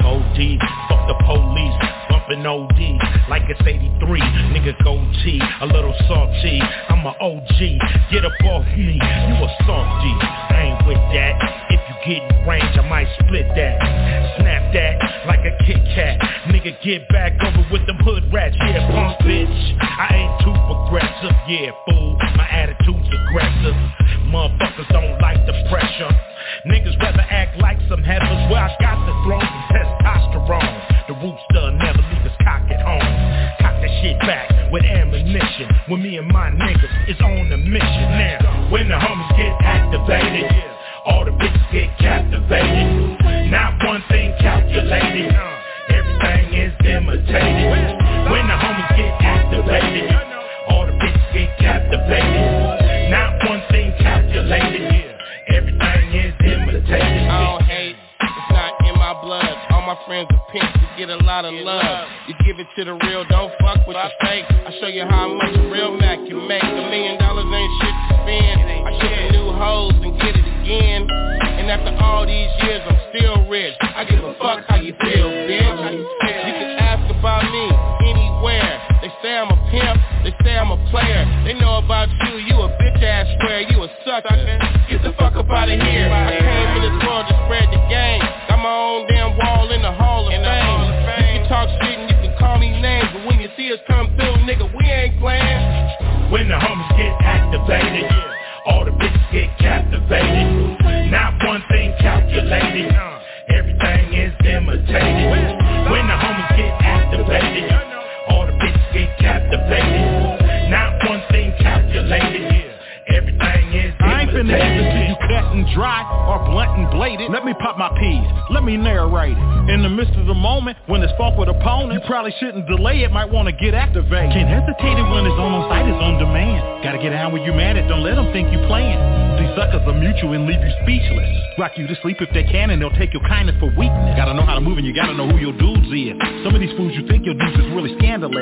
OD, fuck the police, bumping OD like it's 83. Nigga go G, a little salty. I'm a OG, get up off me, you a softy. I with that. If you get in range, I might split that. Snap that like a Kit Kat. Nigga get back over with them hood rats. Yeah, punk bitch. I ain't too progressive. Yeah, fool. My attitude's aggressive. Motherfuckers don't like the pressure. Niggas rather act like some heifers. Well, I got the throne from testosterone. The rooster never leave his cock at home. Cock that shit back with ammunition. When me and my niggas is on a mission now. When the homies get activated, all the bitches get captivated. Not one thing calculated. Everything is imitated. When the homies get activated, all the bitches get captivated. Not one thing calculated. Everything is imitated. I don't hate, it's not in my blood. All my friends are pimps, you get a lot of love. You give it to the real, don't fuck with the fake. I show you how much a real Mac can make. A million dollars ain't shit to spend. I ship new hoes and get again. And after all these years, I'm still rich. I give a fuck how you feel, bitch. You can ask about me anywhere. They say I'm a pimp, they say I'm a player. They know about you, you a bitch ass square, you a sucker. Get the fuck up out of here. I came in this world to spread the game. Got my own damn wall in the Hall of Fame. You can talk shit and you can call me names, but when you see us come through, nigga, we ain't playing. When the homies get activated, all the bitches get captivated. Dry blunt and bladed. Let me pop my peas. Let me narrate it. In the midst of the moment, when it's fought with opponents, you probably shouldn't delay it. Might want to get activated. Can't hesitate it when it's on site. It's on demand. Gotta get down when you mad at. Don't let them think you playing. These suckers are mutual and leave you speechless. Rock you to sleep if they can, and they'll take your kindness for weakness. Gotta know how to move, and you gotta know who your dudes is. Some of these fools you think your dudes is really scandalous.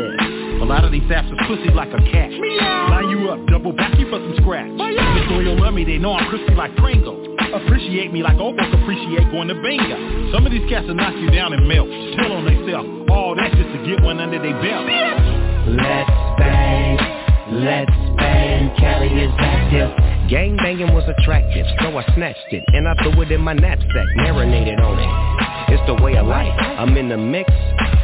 A lot of these saps is pussy like a cat. Meow. Line you up, double back you for some scratch. Miss Loyal love me, they know I'm crispy like Pringles. Appreciate me like folks appreciate going to bingo. Some of these cats will knock you down and melt. Tell on themselves, all that just to get one under their belt. Let's bang, let's bang, Cali is active. Gang banging was attractive, so I snatched it and I threw it in my knapsack, marinated on it. It's the way of life. I'm in the mix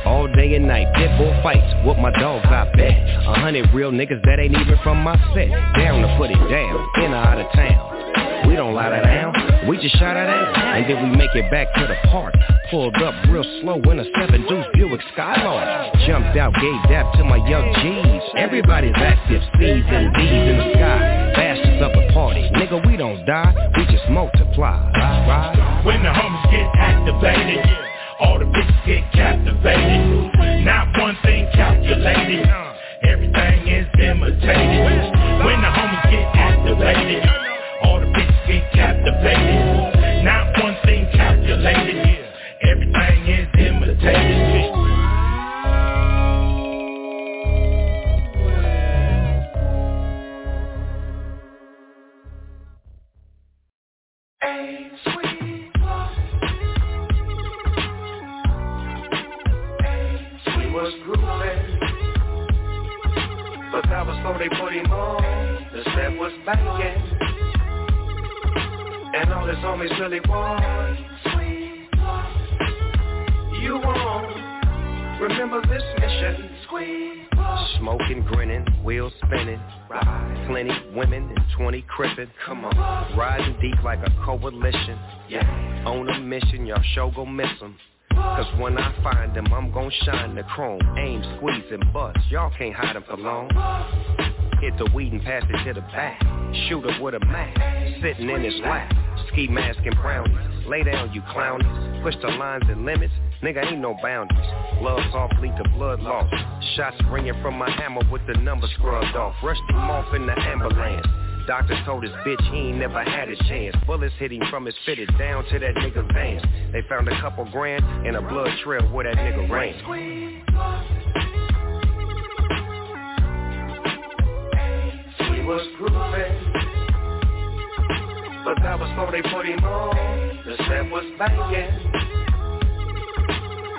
all day and night. Pit bull fights with my dogs, I bet. A hundred real niggas that ain't even from my set. Down to put it down, in or out of town. We don't lie that down, we just shot it out. And then we make it back to the park. Pulled up real slow in a seven deuce Buick Skylark. Jumped out, gave dap to my young G's. Everybody's active, C's and D's in the sky. Bastards up a party, nigga we don't die, we just multiply. Right. When the homies get activated, all the bitches get captivated. Not one thing calculated. Everything is imitated. When inflated. Not one thing calculated. Everything is imitated. Was grooving, But I was slowly putting on The set was banging and all his homies really want You want Remember this mission Squeeze Smoking, grinning, wheels spinning. Ride. Plenty women and 20 crippin'. Come on. Riding deep like a coalition. Yeah. On a mission, y'all show gon' miss 'em. Cause when I find them, I'm gon' shine the chrome. Aim, squeeze, and bust. Y'all can't hide them for long. Hit the weed and pass it to the back. Shoot with a Mac. Sitting in his lap. Ski mask and brownies. Lay down, you clownies. Push the lines and limits. Nigga ain't no boundaries. Blood softly to blood loss. Shots ringing from my hammer with the number scrubbed off. Rushed him off in the ambulance. Doctor told his bitch he ain't never had a chance. Bullets hit him from his fitted down to that nigga's pants. They found a couple grand and a blood trail where that nigga ran. Was grooving But that was before they put him on The set was banging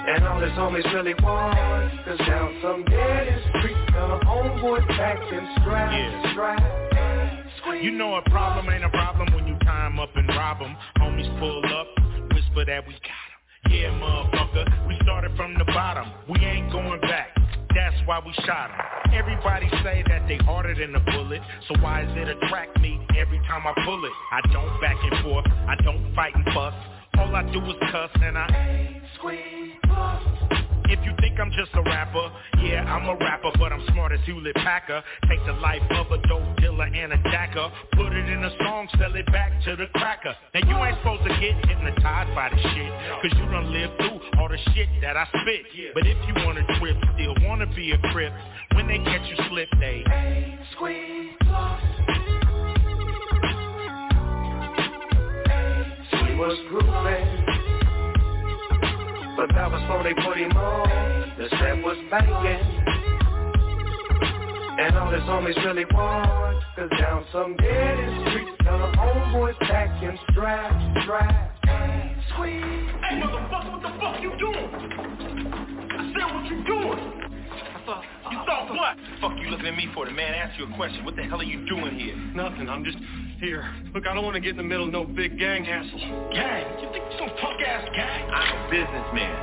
And all his homies really want Cause down some dead street The homeboy back and strap, strap You know a problem ain't a problem when you time up and rob 'em. Homies pull up, whisper that we got 'em. Yeah, motherfucker, we started from the bottom. We ain't going back. That's why we shot 'em. Everybody say that they harder than a bullet, so why is it attract me every time I pull it? I don't back and forth, I don't fight and fuss. All I do is cuss and I If you think I'm just a rapper, yeah, I'm a rapper, but I'm smart as Hewlett-Packard. Take the life of a dope dealer and a jacker, put it in a song, sell it back to the cracker. Now you ain't supposed to get hypnotized by the shit, cause you done lived through all the shit that I spit. But if you wanna trip, still wanna be a crip, when they catch you slip, they squeeze. He was grooving But that was before they put him on The set was banging And all his homies really want Cause down some dead street Now the homeboys back and strap, strap Squeeze Hey motherfucker, what the fuck you doing? I said what you doing? I thought, You thought what? fuck you looking at me for? The man asked you a question. What the hell are you doing here? Nothing, I'm just here. Look, I don't want to get in the middle of no big gang hassle. Gang? You think you're some punk ass gang? I'm a businessman.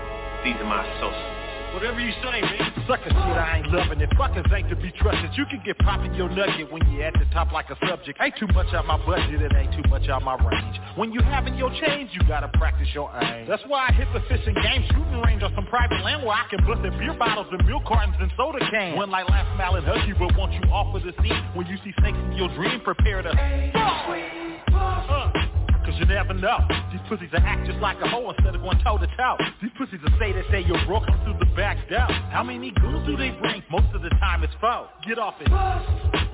These are my associates. Whatever you say, man. Sucker shit, I ain't loving it. Fuckers ain't to be trusted. You can get poppin' your nugget when you're at the top like a subject. Ain't too much out my budget, it ain't too much out my range. When you having your change, you gotta practice your aim. That's why I hit the fishing game shooting range on some private land where I can bust at beer bottles and milk cartons and soda cans. One like last smile, and hug you, but want you off of the scene. When you see snakes in your dream, prepare to uh, Cause you never know. These pussies will act just like a hoe instead of going toe to toe. These pussies will say that they broke, come through the back door. How many goons do they bring? Most of the time it's foe. Get off it.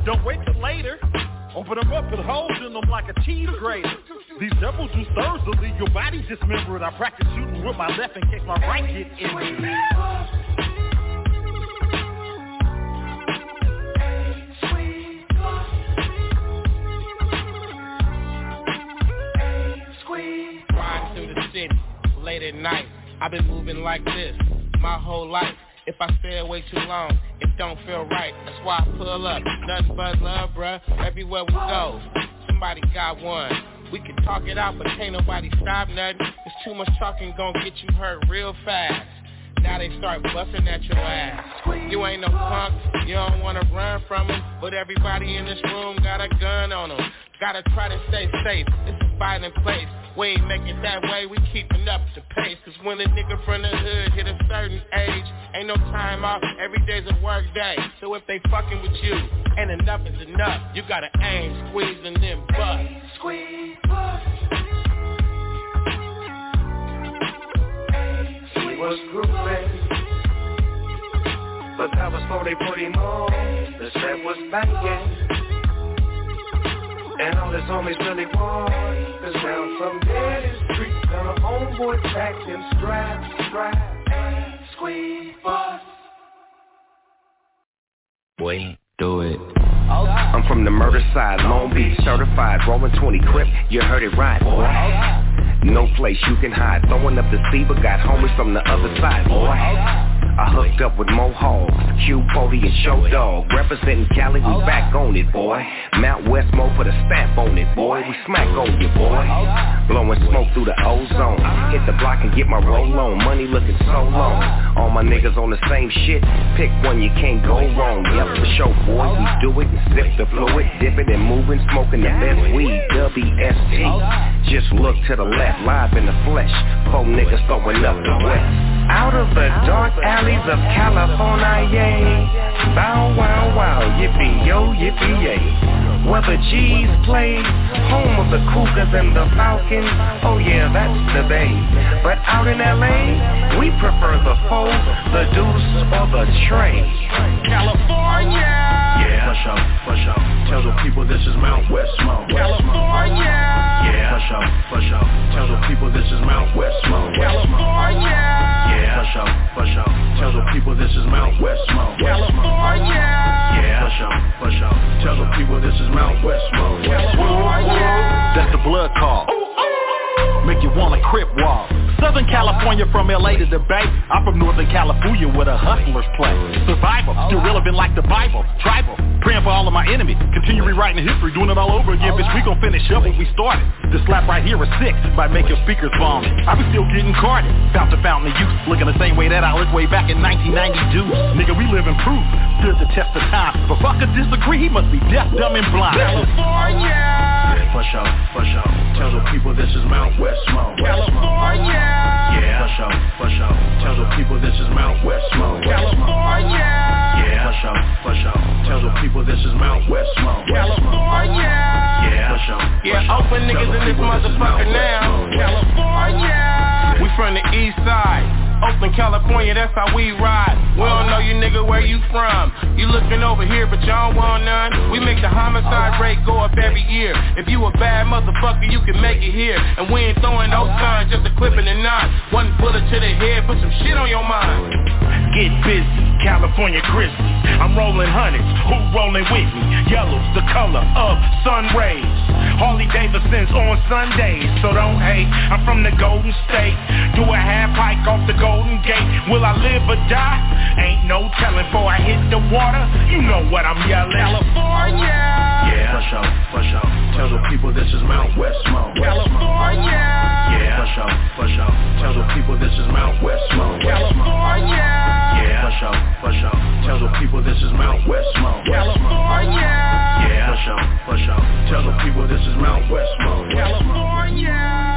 Don't wait till later. Open them up, put holes in them like a cheese grater. These devils do thirds will leave your body dismembered. I practice shooting with my left in case my right get injured. Late at night. I've been moving like this my whole life. If I stay away too long, it don't feel right. That's why I pull up. Nothing but love, bruh. Everywhere we go, somebody got one. We can talk it out, but can't nobody stop nothing. It's too much talking, gonna get you hurt real fast. Now they start busting at your ass. You ain't no punk, you don't wanna run from them, but everybody in this room got a gun on them. Gotta try to stay safe, it's a violent place. We ain't make it that way, we keeping up the pace. Cause when a nigga from the hood hit a certain age, ain't no time off, every day's a work day. So if they fucking with you, and enough is enough, you gotta aim, squeeze, and then bust. Squeeze, He was grooving But that was before they put him on The set was banging And all his homies really want Cause down some dead street Now the homeboy back and strap, strap Squeeze, bust Boy, do it. I'm from the murder side, Long Beach, certified, rolling 20 crip, you heard it right, boy. No place you can hide, throwing up the sea, but got homies from the other side, boy. I hooked up with Mo Hogs, Q40 and Show Dog. Representing Cali, we back on it, boy. Mount Westmore put a stamp on it, boy. We smack on you, boy. Blowing smoke through the ozone. Hit the block and get my roll on. Money looking so long. All my niggas on the same shit. Pick one, you can't go wrong. Yep, for sure, boy. We do it and sip the fluid. Dip it and moving, smoking the best weed. WST. Just look to the left, live in the flesh. Four niggas throwing up the west. Out of the dark alleys of California, yay. Bow wow wow, yippee yo, yippee yay. Where the G's play, home of the Cougars and the Falcons, oh yeah, that's the Bay. But out in LA, we prefer the four, the deuce, or the tray. California! Yeah, for sure, for sure. Tell the people this is Mount Westmore. California! Yeah, for sure, for sure. Tell the people this is Mount Westmore. California! Sure, for sure. Tell the people this is Mount Westmore. California! Yeah, for sure, for sure. Tell the people this is Mount Westmore. California! That's the blood call. Make you wanna crip walk. Southern California from LA to the Bay. I'm from Northern California where the hustlers play. Survival, oh, still relevant like the Bible. Tribal, praying for all of my enemies. Continue rewriting history, doing it all over again. Oh, bitch, we gon' finish up what we started. This slap right here is sick, might make your speakers vomit. I be still getting carded. Found the fountain of youth, looking the same way that I looked way back in 1992. Nigga, we live in proof, stood the test of time. But fuck a disagree, he must be deaf, dumb, and blind. California! Yeah, for sure, for sure. Tell the people this is Mount Westmore. California! Yeah, for sure, for sure. Tell the people this is Mount Westmore. California! Yeah, for sure, for sure. Tell the people this is Mount Westmore. California! Yeah, for sure. for Yeah, sure. open Tell niggas the in this people this is Mount motherfucker now. Westmore. California. We from the east side. Oakland, California, that's how we ride. We don't know you nigga where you from. You looking over here, but y'all want none. We make the homicide rate go up every year. If you a bad motherfucker, you can make it here. And we ain't throwing no signs, just a clip and a knot. One bullet to the head, put some shit on your mind. Get busy, California crispy. I'm rolling hundreds, who rolling with me? Yellow's the color of sun rays. Harley Davidson's on Sundays, so don't hate. I'm from the Golden State. Do a half hike off the Golden Gate. Will I live or die? Ain't no telling. Before I hit the water, you know what I'm yelling. California! Yeah, for sure, for sure. Tell the people this is Mount Westmore. California! Yeah, for sure, for sure. Tell the people this is Mount Westmore. California! For sure, for sure. Tell the people this is Mount Westmore. California! Yeah, for sure, for sure. Tell the people this is Mount Westmore. California!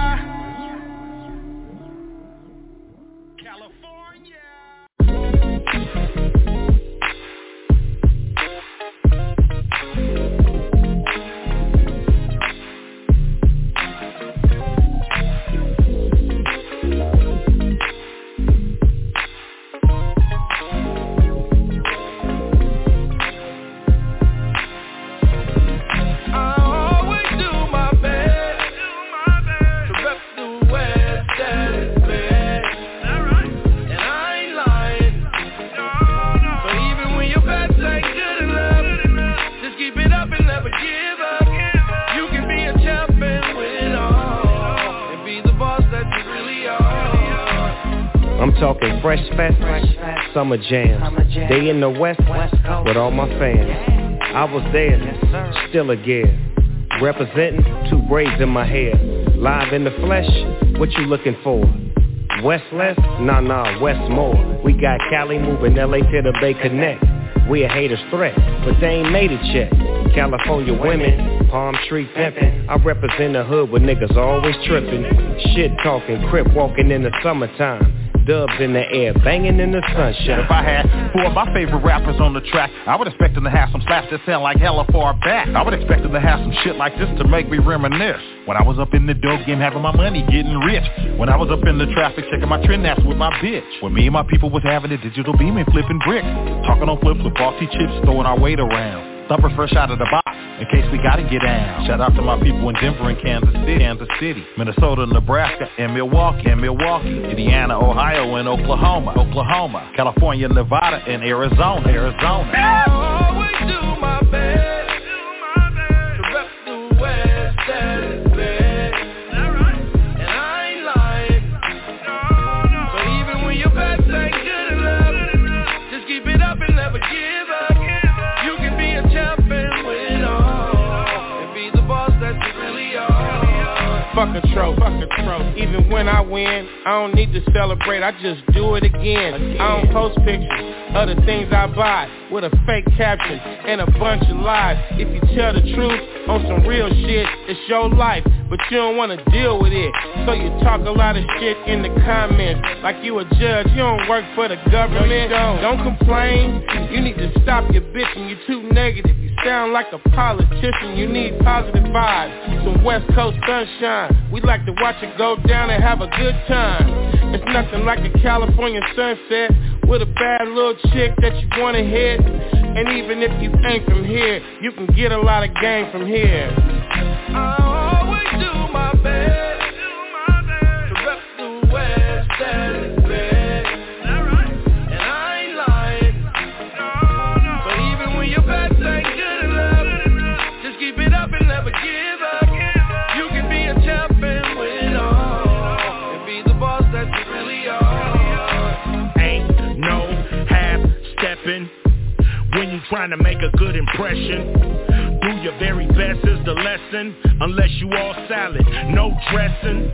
Talking fresh fest, summer jams. Day in the west with all my fans. I was there, still a gear. Representing two braids in my hair. Live in the flesh, what you looking for? West less? Nah nah, Westmore. We got Cali moving LA to the Bay Connect. We a hater's threat, but they ain't made it yet. California women, palm tree pimpin'. I represent the hood where niggas always trippin'. Shit talking, crip walking in the summertime. Dubs in the air, banging in the sunshine. If I had four of my favorite rappers on the track, I would expect them to have some slaps that sound like hella far back. I would expect them to have some shit like this to make me reminisce. When I was up in the dope game having my money getting rich. When I was up in the traffic checking my trend apps with my bitch. When me and my people was having a digital beam and flipping bricks. Talking on flips with faulty chips, throwing our weight around. Thumper fresh out of the box in case we gotta get down. Shout out to my people in Denver and Kansas City, Kansas City, Minnesota, Nebraska, and Milwaukee, and Milwaukee, Indiana, Ohio, and Oklahoma, Oklahoma, California, Nevada, and Arizona, Arizona. Fuck a trophy. Fuck a trophy. Even when I win, I don't need to celebrate, I just do it again. again. I don't post pictures of the things I buy with a fake caption and a bunch of lies. If you tell the truth on some real shit, it's your life, but you don't wanna deal with it. So you talk a lot of shit in the comments, like you a judge. You don't work for the government. No, don't. don't complain. You need to stop your bitching. You're too negative. You sound like a politician. You need positive vibes, some West Coast sunshine. We like to watch it go down and have a good time. It's nothing like a California sunset with a bad little chick that you wanna hit. And even if you ain't from here, you can get a lot of game from here. I always do my best trying to make a good impression. Do your very best is the lesson, unless you all salad, no dressing.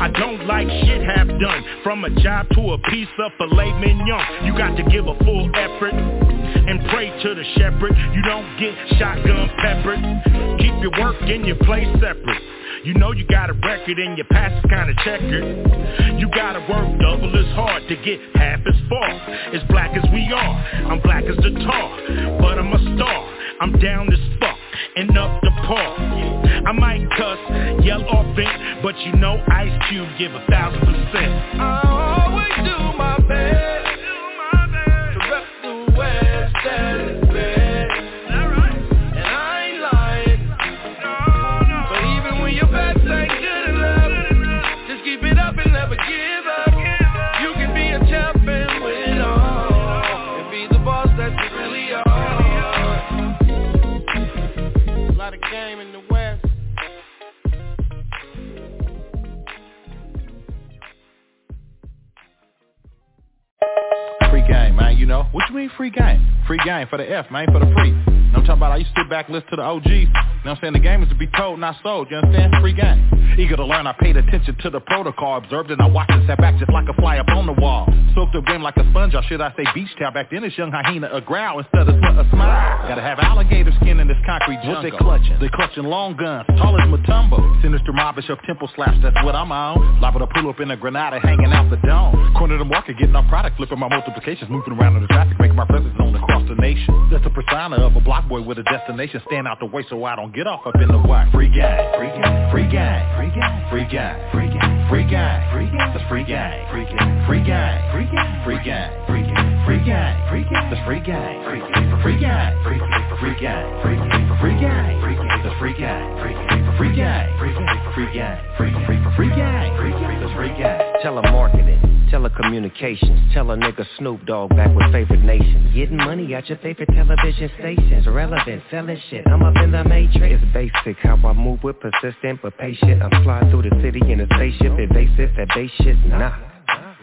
I don't like shit half done, from a job to a piece of filet mignon. You got to give a full effort and pray to the shepherd. You don't get shotgun peppered. Keep your work and your play separate. You know you got a record and your past is kinda checkered. You gotta work double as hard to get half as far. As black as we are, I'm black as the tar, but I'm a star. I'm down as fuck and up to par. I might cuss, yell or vent, but you know Ice Cube give a thousand percent. I always do my Mean free game? Free game for the F, man, for the free. I'm talking about? I used to sit back, listen to the OGs. You know what I'm saying? The game is to be told, not sold. You understand? Free game. Eager to learn, I paid attention to the protocol. Observed and I watched and sat back just like a fly up on the wall. Soaked up game like a sponge, or should I say beach towel? Back then it's young hyena, a growl instead of a smile. Gotta have alligator skin in this concrete jungle. What they clutching? They clutching long guns, tall as Mutombo. Sinister mobbish of temple slaps, that's what I'm on. Liable to pull up in a Granada, hanging out the dome. Corner the market, getting our product, flipping my multiplications, moving around in the traffic, making my presence known across the nation. That's the persona of a block boy with a destination. Stand out the way so I don't get off up in the way. Free guy, free guy, free guy, free guy, free guy, free guy, free guy, free guy, the free guy, free guy, free guy, free guy, free guy, free guy, free guy, free guy, the free guy, free guy, free guy, free guy, free guy, free guy, free guy, free guy, the free guy, free guy, free guy, free guy, free guy, free guy, free guy, free guy, the free guy. Telemarketing, telecommunications, tell a nigga Snoop Dogg back with favorite nation. Getting money at your favorite television stations, relevant, selling shit. I'm up in the matrix. It's basic how I move with persistent but patient. I'm flying through the city in a spaceship, evasive, that base shit, nah.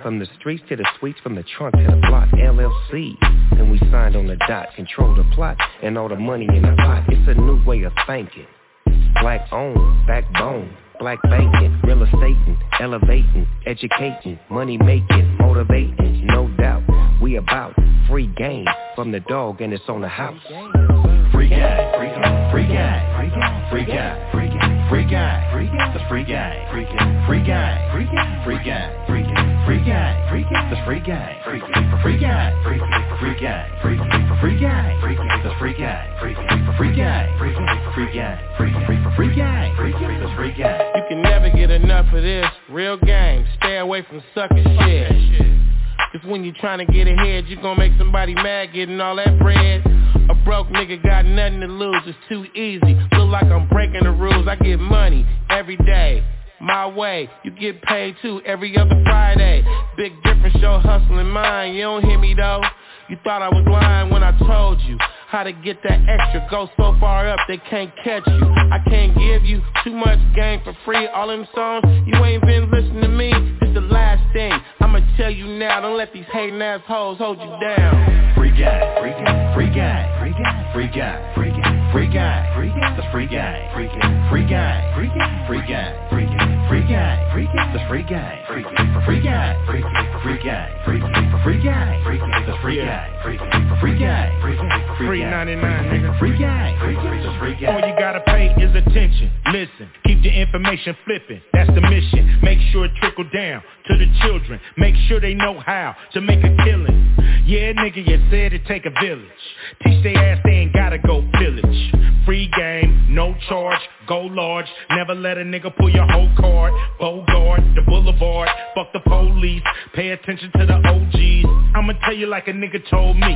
From the streets to the suites, from the trunk to the block, LLC. Then we signed on the dot, control the plot, and all the money in the pot. It's a new way of thinking. Black owned, backbone, black banking, real estating, elevating, educating, money making, motivating, no doubt. We about free game from the dog and it's on the house. Free guy, free guy, free guy, free guy, free guy, free guy. Free guy, free guy, free guy, free guy, free guy, free guy, free guy, free gang, free gang, the free gang, free for free gang, free for free gang, free for free gang, free the free gang, free for free gang, free for free gang, free for free gang, free the free gang. You can never get enough of this real game. Stay away from sucking shit. Cause when you trying to get ahead, you gon' make somebody mad getting all that bread. A broke nigga got nothing to lose, it's too easy. Look like I'm breaking the rules, I get money every day my way, you get paid too every other Friday. Big difference, your hustling mine. You don't hear me though. You thought I was lying when I told you how to get that extra. Go so far up they can't catch you. I can't give you too much game for free. All them songs you ain't been listening to me. This the last thing I'ma tell you now. Don't let these hating assholes hold you down. Free guy, free guy, free guy, free guy, free guy, free guy. Free guy. Free guy. The free guy. Free guy. Free guy. Free guy. Free guy. Free guy. Free guy. Free guy. The free guy. Free guy. Free guy. Free guy. Free guy. Free guy. Free guy. Free guy. The free guy. Free guy. Free guy. Free guy. Free 99 nigga. Free guy. Free guy. Free guy. All you gotta pay is attention. Listen. Keep the information flipping. That's the mission. Make sure it trickle down to the children. Make sure they know how to make a killing. Yeah, nigga, you said it take a village. Teach they ass they ain't gotta go pillage. Free game, no charge, go large. Never let a nigga pull your whole card. Bogart, the boulevard, fuck the police. Pay attention to the OGs. I'ma tell you like a nigga told me.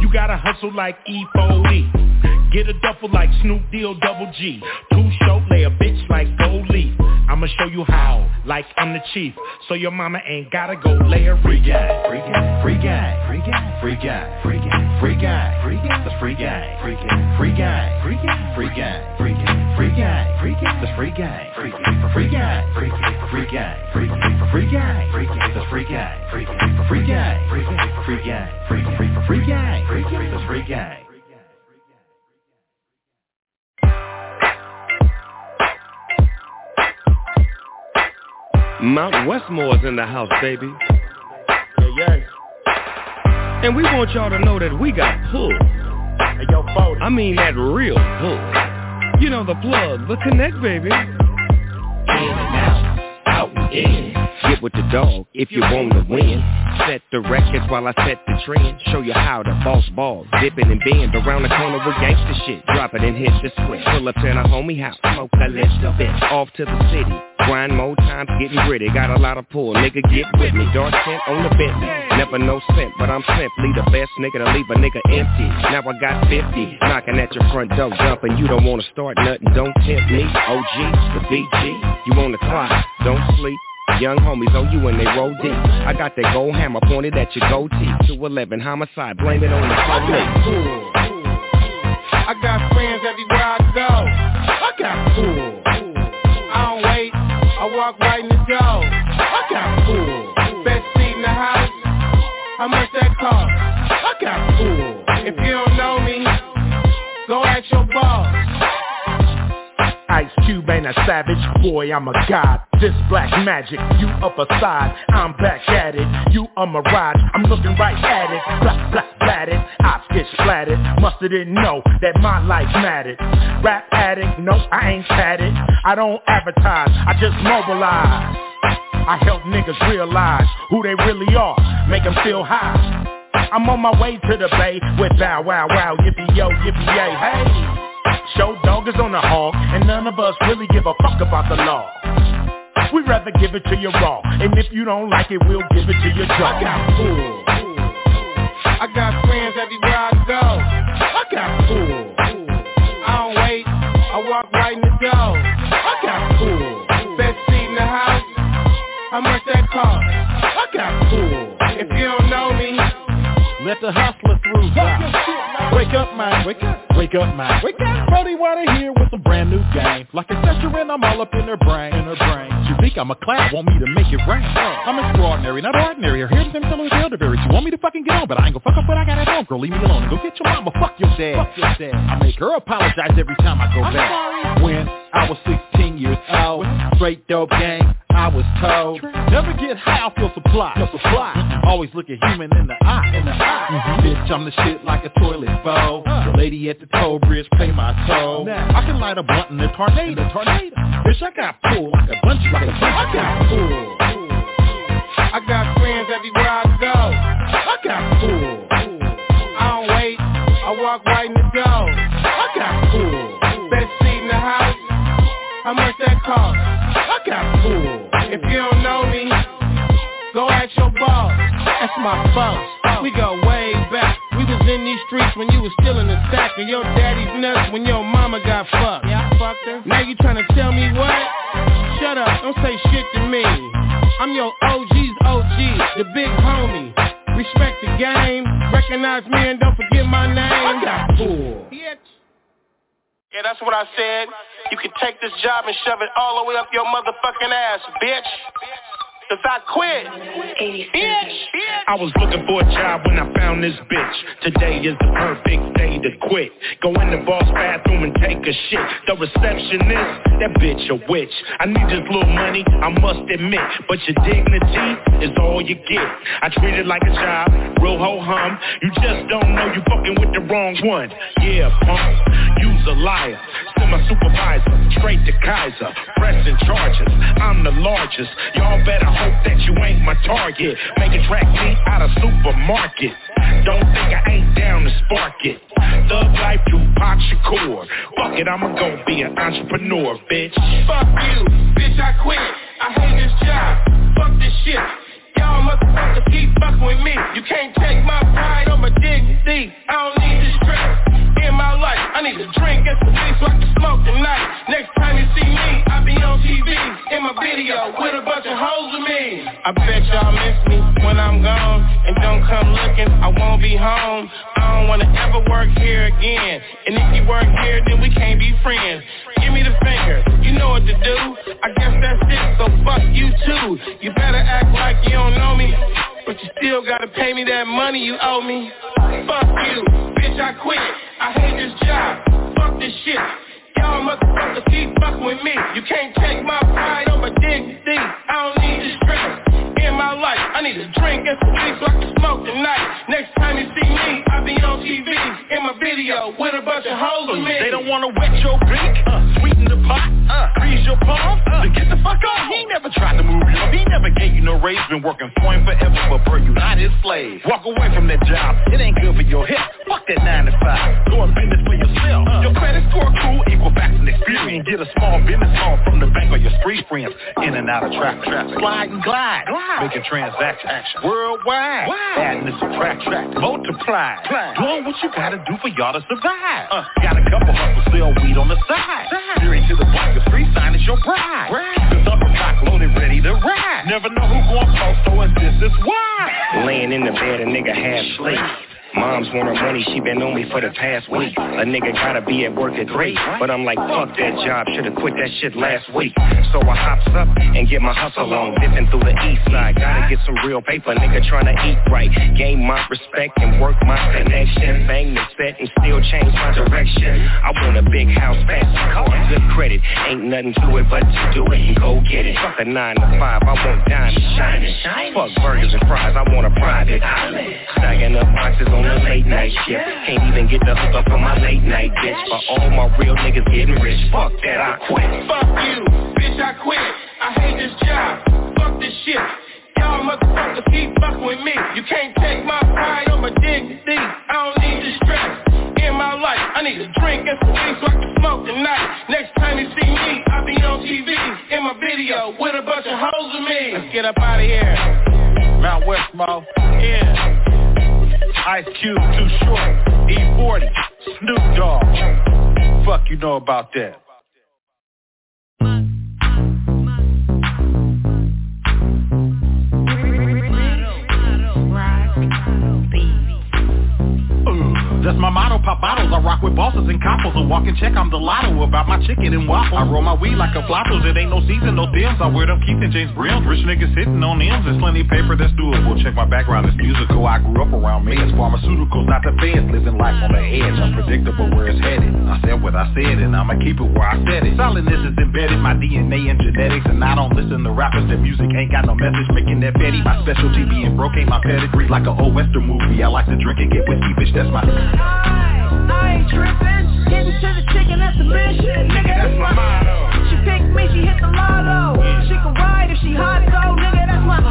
You gotta hustle like E-40. Get a duffel like Snoop D-O Double G. Too Short, lay a bitch like Goldie. I'ma show you how, like I'm the chief. So your mama ain't gotta go lay a Free game, free game, free game, free game, free game, free game, free game, free game, the free game, free game, free game, free game, free game, free game, free game, free game, the free game, free for free game, free for free game, free for free game, free game, the free game, free for free game, free for free game, free game, for free game, free game, the free game. Mount Westmore's in the house, baby. Yeah, yeah. And we want y'all to know that we got pull. Hey, yo, 40. I mean that real pull. You know the plug, the connect, baby. In and out, out and in. Get with the dog if you want to win. Set the records while I set the trend. Show you how to boss ball. Dip it and bend around the corner with gangsta shit. Drop it and hit the switch. Pull up in a homie house. Smoke a list of it. Off to the city. Grind more times getting gritty. Got a lot of pull. Nigga get with me. Dark tint on the Bentley. Never no scent, but I'm simply the best nigga to leave a nigga empty. Now I got 50. Knocking at your front door. Jumping. You don't wanna start nothing. Don't tempt me. OG, the BG. You wanna climb. Don't sleep. Young homies on you when they roll deep. I got that gold hammer pointed at your goatee. 211 homicide, blame it on the police. I got friends everywhere I go. I got pull. I don't wait, I walk right in the door. I got pull. Best seat in the house. How much that cost? I got pull. If you don't know me, go ask your boss. Ice Cube ain't a savage, boy, I'm a god. This black magic, you up a side, I'm back at it. You a mirage, I'm looking right at it. Black, black, blatted, I get splattered. Musta didn't know that my life mattered. Rap addict, no, I ain't padded. I don't advertise, I just mobilize. I help niggas realize who they really are, make them feel high. I'm on my way to the bay with Bow Wow Wow, yippee yo, yippee yay, hey. Short Dog is on the hog, and none of us really give a fuck about the law. We'd rather give it to you raw, and if you don't like it, we'll give it to you jaw. I got pull. I got friends everywhere I go. I got pull. I don't wait, I walk right in the door. I got pull. Best seat in the house. How much that cost? I got pull. If you don't know me, Let the hustler through. Wake up, man. Wake up. Wake up, man. Wake up. Brody Water here with a brand new game. Like a session and I'm all up in her brain. In her brain. You think I'm a clown, want me to make it rain. Oh. I'm extraordinary, not ordinary. Her hair's them fellows elderberries. You want me to fucking get on, but I ain't gonna fuck up what I got at home. Girl, leave me alone go get your mama. Fuck your dad. Fuck your dad. I make her apologize every time I go I'm back. sorry. When I was 16 years old, oh. straight dope game, I was told. Never get high off your supply. Your supply. Always look a human in the eye. In the eye. Mm-hmm. Bitch, I'm the shit like a toilet bowl. Uh. The lady at the toll bridge pay my toll. I can light a blunt in a tornado. In a tornado. Bitch, I got pull like a bunch like a bunch. I got pull. I got friends everywhere I go. I got pull. I don't wait, I walk right in the door. I got pull. Best seat in the house. How much that cost? I got pull. If you don't know me, go ask your boss. That's my boss. We go way back. We was in these streets when you was still in the stack and your daddy's nuts when your mama got fucked. Yeah, I fucked her. Now you tryna tell me what? Shut up, don't say shit to me. I'm your OG's OG, the big homie. Respect the game, recognize me and don't forget my name. I got pull. Yeah, that's what I said. You can take this job and shove it all the way up your motherfucking ass, bitch. Cause I quit. Bitch. I was looking for a job when I found this bitch. Today is the perfect day to quit. Go in the boss bathroom and take a shit. The receptionist, that bitch a witch. I need just little money, I must admit. But your dignity is all you get. I treat it like a job, real ho hum. You just don't know you fucking with the wrong one. Yeah, punk, you's a liar. Send my supervisor straight to Kaiser. Pressing charges, I'm the largest. Y'all better hope that you ain't my target. Make Making track meat out of supermarket. Don't think I ain't down to spark it. Thug life Tupac Shakur. Fuck it, I'ma go be an entrepreneur, bitch. Fuck you, bitch, I quit. I hate this job. Fuck this shit. Y'all motherfuckers keep fucking with me. You can't take my pride or my dignity. I don't need this stress in my life. I need a drink and some weed so I can smoke tonight. Next time you see me, I'll be on TV in my video with a bunch of hoes with me. I bet y'all miss me when I'm gone and don't come looking. I won't be home. I don't wanna ever work here again. And if you work here, then we can't be friends. Give me the finger, you know what to do. I guess that's it, so fuck you too. You better act like you don't know me. But you still gotta pay me that money you owe me. Fuck you, bitch, I quit. I hate this job. Fuck this shit. Y'all motherfuckers keep fucking with me. You can't take my pride my dignity. I don't need the stress in my life. I need a drink and some weed so I can smoke tonight. Next time you see me, I'll be on TV in my video with a bunch of hoes with me. They don't wanna wet your beak, uh, sweeten the pot, uh, freeze your palm, uh, then get the fuck off. He ain't never tried to move you up. He never gave you no raise. Been working for him forever, but bro, you not his slave. Walk away from that job. It ain't good for your hip. Fuck that nine to five. Go and business for yourself. Uh, your credit score cool, equal facts and experience. Get a small business loan from the bank or your street friends. In and out of traffic. Slide and glide. Making transactions worldwide. Adding and subtract, multiply. Doing what you gotta do for y'all to survive. Uh, got a couple hustles, sell weed on the side. Married to the block, the street sign is your bride. Cause upper block loaded, ready to ride. Never know who going post, so and this is why. Laying in the bed, a nigga half asleep. Mom's want her money, she been on me for the past week. A nigga gotta be at work at 3, but I'm like, fuck that job, should've quit that shit last week. So I hops up and get my hustle on, dipping through the east side. Gotta get some real paper, nigga tryna eat right. Gain my respect and work my connection. Bang the set and still change my direction. I want a big house, fancy car, good credit. Ain't nothing to it but to do it and go get it. Fuck a 9 to 5, I want diamonds shining. Fuck burgers and fries, I want a private island. Stacking up boxes on the late night shift. Can't even get the hook up on my late night bitch. For all my real niggas getting rich. Fuck that, I quit. Fuck you, bitch, I quit. I hate this job. Fuck this shit. Y'all motherfuckers keep fucking with me. You can't take my pride or my dignity. I don't need the stress in my life. I need a drink and some weed so I can smoke tonight. Next time you see me, I'll be on TV in my video with a bunch of hoes with me. Let's get up out of here. Mount Westmore. Yeah. Ice Cube, Too Short, E-40, Snoop Dogg. Fuck you know about that. That's my motto, pop bottles. I rock with bosses and coppers. A walking check, I'm the lotto about my chicken and waffles. I roll my weed like a floppers. It ain't no season, no stems. I wear them Keith and James Brims. Rich niggas sitting on M's. There's plenty paper that's doable. Check my background, it's musical. I grew up around meds, pharmaceuticals, not the feds. Living life on the edge, unpredictable where it's headed. I said what I said and I'ma keep it where I said it. Solidness is embedded, my DNA and genetics. And I don't listen to rappers that music ain't got no message. Making that petty, my specialty being broke ain't my pedigree. Like an old western movie, I like to drink and get whiskey, bitch, that's my... I ain't to the chicken, mission, nigga, that's my motto. She picked me, she hit the lotto. She can ride if she hot though, nigga, that's my.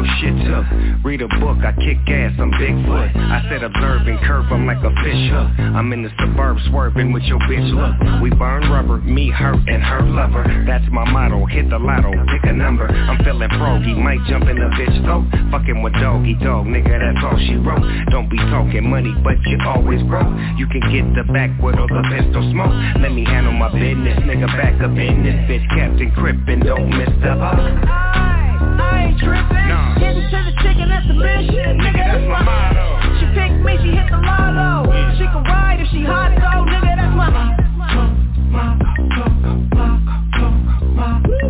Your shit took. Read a book, I kick ass, I'm Bigfoot. I said observe and curve I'm like a fish hook. I'm in the suburbs swerving with your bitch look. We burn rubber, me, her, and her lover. That's my motto, hit the lotto, pick a number. I'm feeling froggy, might jump in the bitch throat. Fucking with doggy dog, nigga, that's all she wrote. Don't be talking money, but you always broke. You can get the backwood or the pistol smoke. Let me handle my business, nigga, back up in this bitch. Captain Crip and don't miss the hook. I ain't tripping. Nah. Getting to the chicken, that's the mission. Nigga, that's, my motto. She picked me, she hit the lotto. Yeah. She can ride if she hot though. Nigga, that's my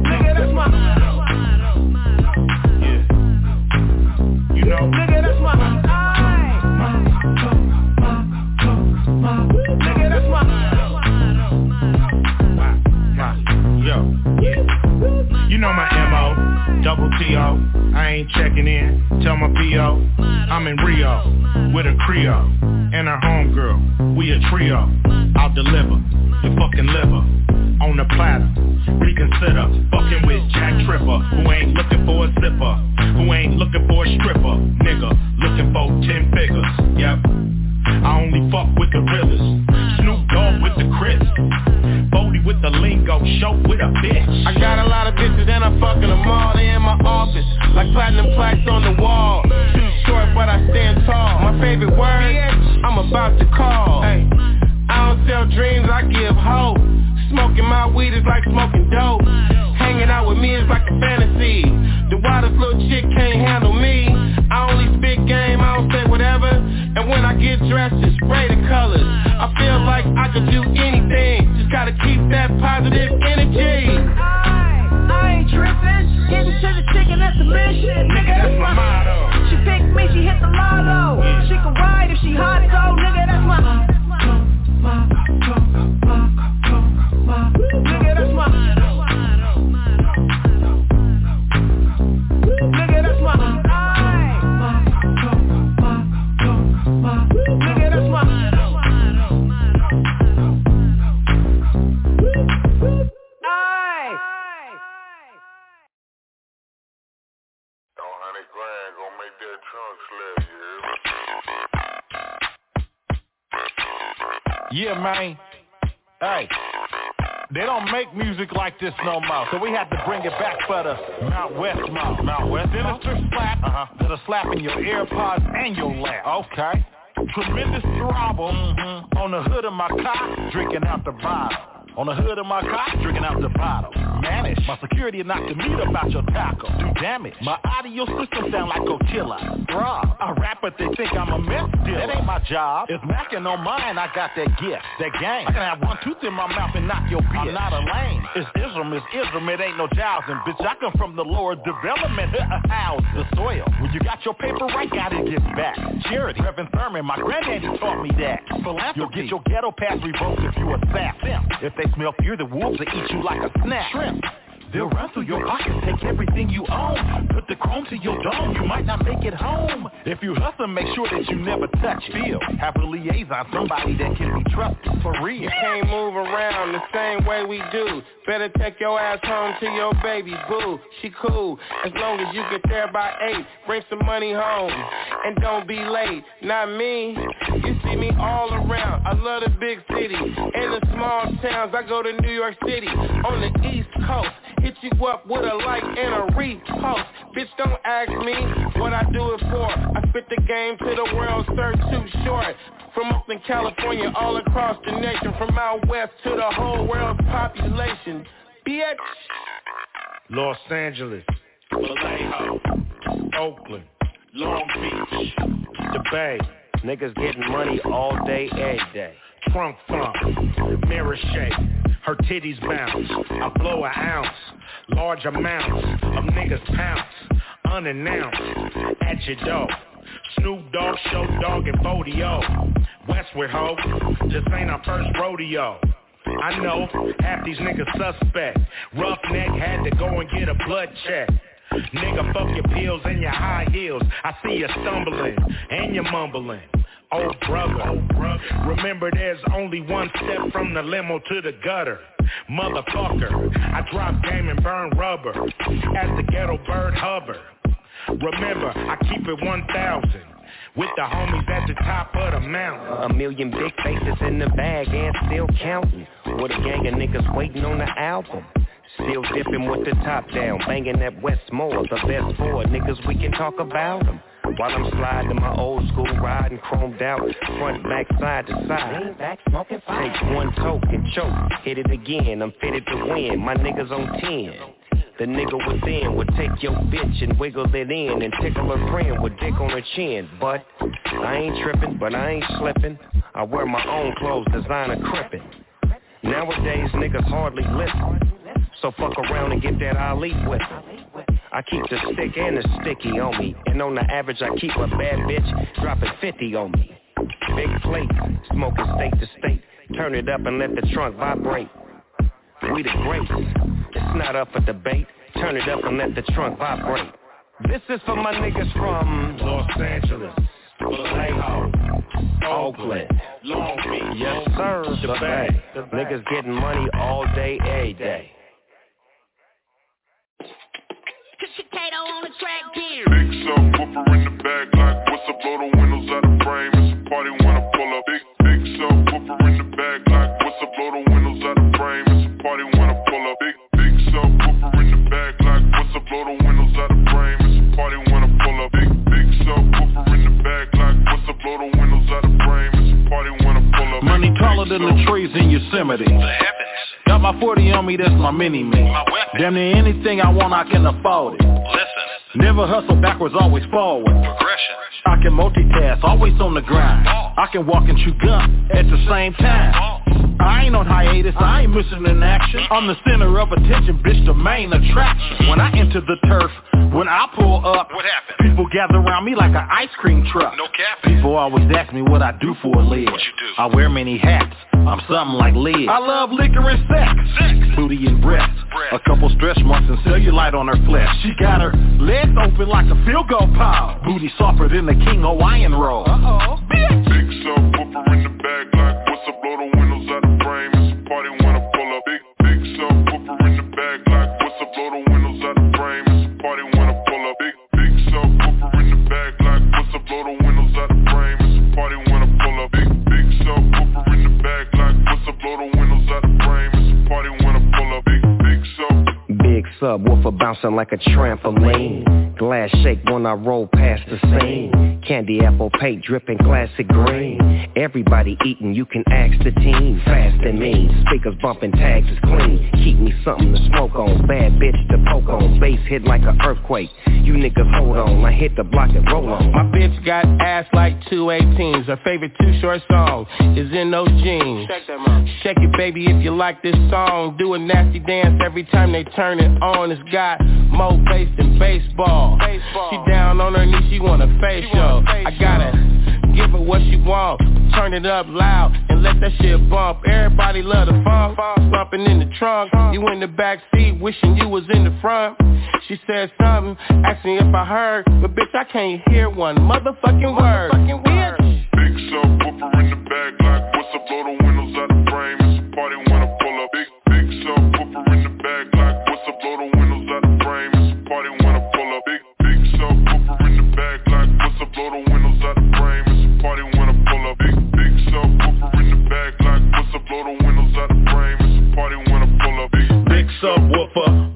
Nigga, that's my Yeah. You know. With a Creole and her homegirl. We a trio. Man. Hey. They don't make music like this no more, so we had to bring it back for the Mount West mouth. Mount West? Sinister slap uh-huh. that'll slap in your AirPods and your lap. Okay. Tremendous throttle mm-hmm. on the hood of my car, drinking out the bottle. On the hood of my car, drinking out the bottle. Manish, my security knocked the meat about your taco. Do damage. My audio system sound like Coachella. Bruh, I rap but they think I'm a meth dealer. That ain't my job. If macking on mine, I got that gift, that game. I can have one tooth in my mouth and knock your bitch. I'm not a lame. It's Islam, it's Islam, it ain't no jousting. Bitch, I come from the lower development. House, the soil. When you got your paper right, gotta give back. Charity, Reverend Thurman, my granddaddy taught me that. Philanthropy. You'll get your ghetto pass revoked if you assassin. If they smell fear, the wolves will eat you like a snack. Shrimp. They'll run through your pockets, take everything you own. Put the chrome to your dome, you might not make it home. If you hustle, make sure that you never touch feel. Have a liaison, somebody that can be trusted for real. You can't move around the same way we do. Better take your ass home to your baby boo. She cool, as long as you get there by 8. Bring some money home, and don't be late. Not me, you see me all around. I love the big city. and the small towns, I go to New York City. On the east coast, Hit you up with a like and a repost. Bitch, don't ask me what I do it for. I spit the game to the world, sir, too short. From up in California, all across the nation, from out west to the whole world's population. Bitch. Los Angeles, Vallejo, Oakland, Long Beach, the Bay. Niggas getting money all day, every day. Trunk funk, mirror shake, her titties bounce. I blow an ounce, large amounts of niggas pounce, unannounced, at your door. Snoop Dogg, Short Dog, and Bodio. Westward ho, this ain't our first rodeo. I know, half these niggas suspect. Roughneck had to go and get a blood check. Nigga, fuck your pills and your high heels. I see you stumbling and you mumbling. Oh brother, remember there's only one step from the limo to the gutter. Motherfucker, I drop game and burn rubber as the ghetto bird hover. Remember, I keep it 1,000 with the homies at the top of the mountain. A million big faces in the bag and still counting. With a gang of niggas waiting on the album. Still dipping with the top down, banging that Westmore, the best four niggas we can talk about them. While I'm sliding my old school riding chromed out, front, back, side to side. Take one toke and choke, hit it again, I'm fitted to win, my niggas on 10. The nigga within would take your bitch and wiggle it in and tickle her friend with dick on her chin. But I ain't tripping, but I ain't slipping. I wear my own clothes, designer crippin'. Nowadays niggas hardly listen. So fuck around and get that Ali with it. I keep the stick and the sticky on me. And on the average, I keep a bad bitch dropping 50 on me. Big plate, smoking state to state. Turn it up and let the trunk vibrate. We the greats. It's not up for debate. Turn it up and let the trunk vibrate. This is for my niggas from Los Angeles, Vallejo, Oakland, Long Beach, yes sir, the the Bay. Bay. Niggas getting money all day, every day. Kato on the track subwoofer in the back, like what's up, blow the windows me, that's my mini me. Damn near anything I want, I can afford it. Listen. Never hustle backwards, always forward. Progression. I can multitask, always on the grind. I can walk and chew gum at the same time. I ain't on hiatus, I ain't missing an action. I'm the center of attention, bitch, the main attraction. Mm-hmm. When I enter the turf, when I pull up, What happened? people gather around me like an ice cream truck. No cap. People always ask me what I do for a living. What you do? I wear many hats. I'm something like Liz. I love liquor and sex. Sex. Booty and breasts. Breast. A couple stretch marks and cellulite on her flesh. She got her legs open like a field goal pile. Booty softer than the King Hawaiian roll. Uh-oh. Bitch. Big subwoofer in the back, like what's up, blow the windows out the frame. It's a party when I pull up. Big, big subwoofer in the back, like what's up, blow the windows out the frame. It's a party when I subwoofer bouncing like a trampoline. Glass shake when I roll past the scene. Candy apple paint dripping classic green. Everybody eating, you can ask the team. Fast and mean, speakers bumping, tags is clean. Keep me something to smoke on, bad bitch to poke on. Bass hit like an earthquake. You niggas hold on, I hit the block and roll on. My bitch got ass like two 18s. Her favorite Too Short song is in those jeans. Check them out. Check it, baby, if you like this song. Do a nasty dance every time they turn it on. It's got more bass than baseball. She down on her knees, she want a facial. I gotta give her what she want. Turn it up loud and let that shit bump. Everybody love the funk. Bumping in the trunk. You in the back seat, wishing you was in the front. She said something, asking if I heard, but bitch, I can't hear one motherfucking word. Bitch. Big subwoofer in the back, like what's up, blow the windows out the frame. It's a party when I pull up. Big, big subwoofer in the back, like what's up, blow the windows Big subwoofer in the back, like what's up, blow the windows out the frame. It's a party when I pull up. Big, big subwoofer in the back, like what's up, blow the windows out the frame. It's a party when I pull up. Big, Big subwoofer,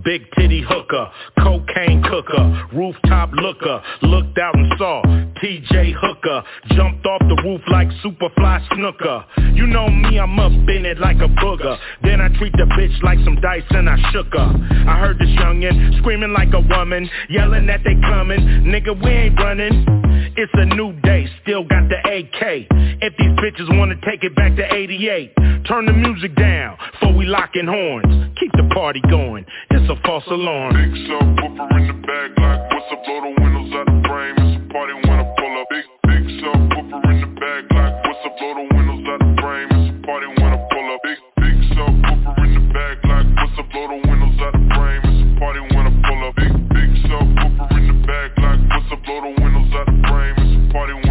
big titty hooker, cocaine cooker, rooftop looker, looked out and saw TJ Hooker, jumped off the roof like Superfly Snuka. You know me, I'm up in it like a booger. Then I treat the bitch like some dice and I shook her. I heard this youngin' screaming like a woman, yelling that they coming. Nigga, we ain't running. It's a new day, still got the AK. If these bitches wanna take it back to 88, turn the music down before we locking horns. Keep the party going, it's a false alarm. big subwoofer in the back, like what's up, blow the windows out the frame. It's a party when I pull up. Big, big subwoofer in the back, like what's up, blow the windows out the frame. It's a party when I pull up. Big, big subwoofer in the back, like party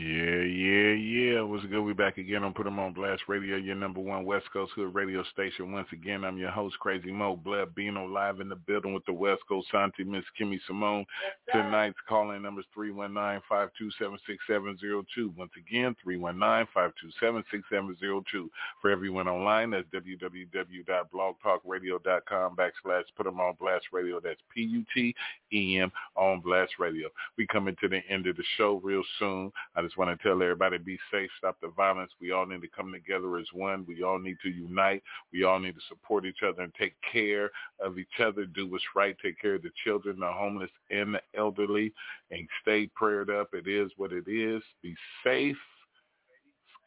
Yeah, yeah, yeah. What's good? We back again on Put 'em on Blast Radio, your number one West Coast Hood radio station. Once again, I'm your host, Crazy Mo Blood, being live in the building with the West Coast Santi, Miss Kimmy Simone. Tonight's calling number is 319-527-6702. Once again, 319-527-6702. For everyone online, that's www.blogtalkradio.com backslash Put 'em on Blast Radio. That's P-U-T-E-M on Blast Radio. We coming to the end of the show real soon. I just want to tell everybody be safe, stop the violence. We all need to come together as one. We all need to unite. We all need to support each other and take care of each other, do what's right, take care of the children, the homeless, and the elderly, and stay prayed up. It is what it is. Be safe.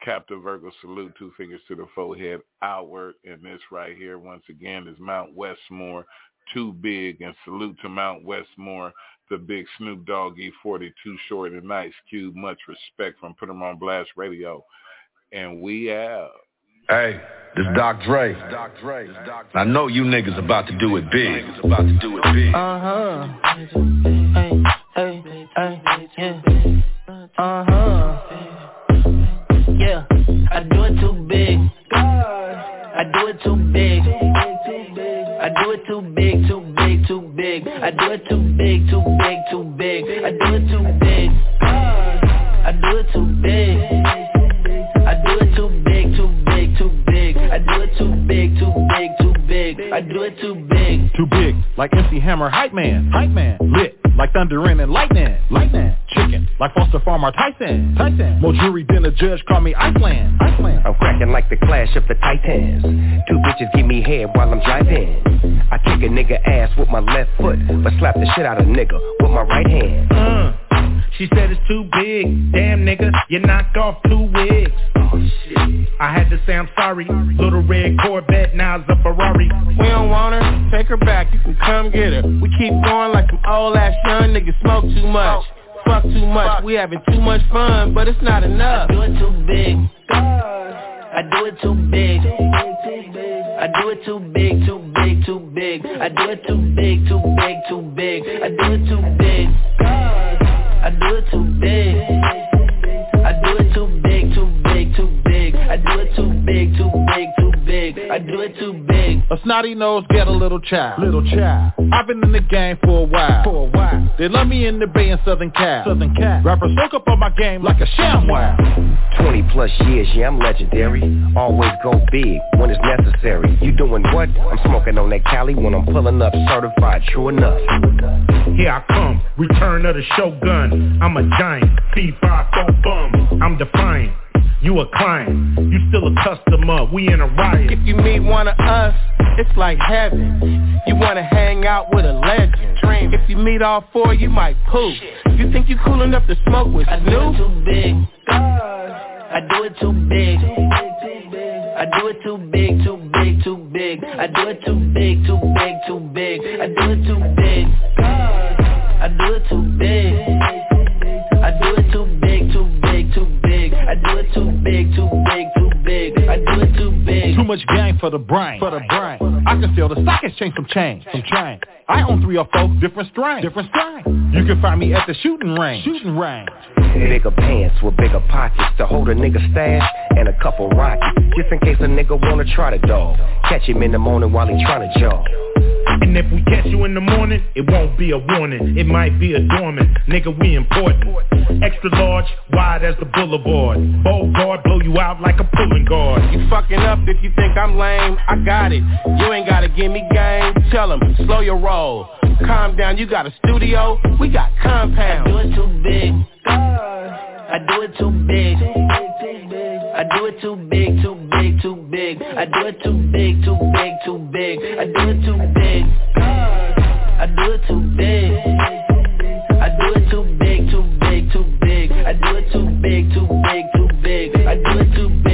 Captain Virgo salute, two fingers to the forehead, outward. And this right here, once again, is Mount Westmore, too big. And salute to Mount Westmore the big Snoop Dogg E-40 Too Short and Ice Cube. Much respect from Put 'em on Blast Radio. And we out. Hey, this Doc Dre. I know you niggas about to do it big. About to do it big. Uh-huh. Hey, hey, hey, yeah. Uh-huh. Yeah, I do it too big. I do it too big. I do it too big, too big. I do it too big, too big, too big. I do it too big. I do it too big. I do it too big, too big, too big. I do it too big, too big, too big. I do it too big. Too big, like MC Hammer, hype man, hype man. Lit, like thunder and lightning, lightning. Chicken, like Foster Farmer, Tyson, Tyson. More jury than a judge, call me Iceland, Iceland. I'm cracking like the clash of the titans. Two bitches give me head while I'm driving. I kick a nigga ass with my left foot, but slap the shit out of nigga with my right hand. Uh, she said it's too big. Damn nigga, you knocked off two wigs. Oh shit. I had to say I'm sorry. Little red Corvette, now take her back, you can come get her. We keep going like some old ass young niggas smoke too much. Fuck too much, we having too much fun, but it's not enough. I do it too big. I do it too big. I do it too big, too big, too big. I do it too big, too big, too big. I do it too big. I do it too big. I do it too big, too big, too big. I do it too big, too big, too big. I do it too big. A snotty nose get a little child, little child. I've been in the game for a while, for a while. They love me in the Bay and Southern Cal, Southern Cal. Rappers soak up on my game like a ShamWow. 20 plus years, yeah, I'm legendary. Always go big when it's necessary. You doing what? I'm smoking on that Cali when I'm pulling up certified, true enough. Here I come, return of the Shogun. I'm a giant, C5 bum. I'm defiant. You a client, you still a customer. We in a riot. If you meet one of us, it's like heaven. You wanna hang out with a legend. Dream. If you meet all four, you might poop. You think you cool enough to smoke with I do it too big. I do it too big. I do it too big, too big, too big. I do it too big, too big, too big. I do it too big. I do it too big. I do it too big, too big. I do it too big, too big, too big. I do it too big. Too much gang for the brain, for the brain. I can feel the stock exchange some change, some change. I own three or four different strains, different strains. You can find me at the shooting range, shooting range. Bigger pants with bigger pockets to hold a nigga stash and a couple rockets. Just in case a nigga wanna try the dog. Catch him in the morning while he tryna jog. And if we catch you in the morning, it won't be a warning. It might be a dormant. Nigga, we important. Extra large, wide as the boulevard. Bow guard, blow you out like a pulling guard. You fucking up if you think I'm lame. I got it. You ain't gotta give me game. Tell 'em, slow your roll. Calm down, you got a studio. We got compound. I do compound. it too big. I do it too big, too big big, too big. I do it too big, too big, too big. I do it too big. I do it too big. I do it too big, too big, too big. I do it too big, too big, too big. I do it too big.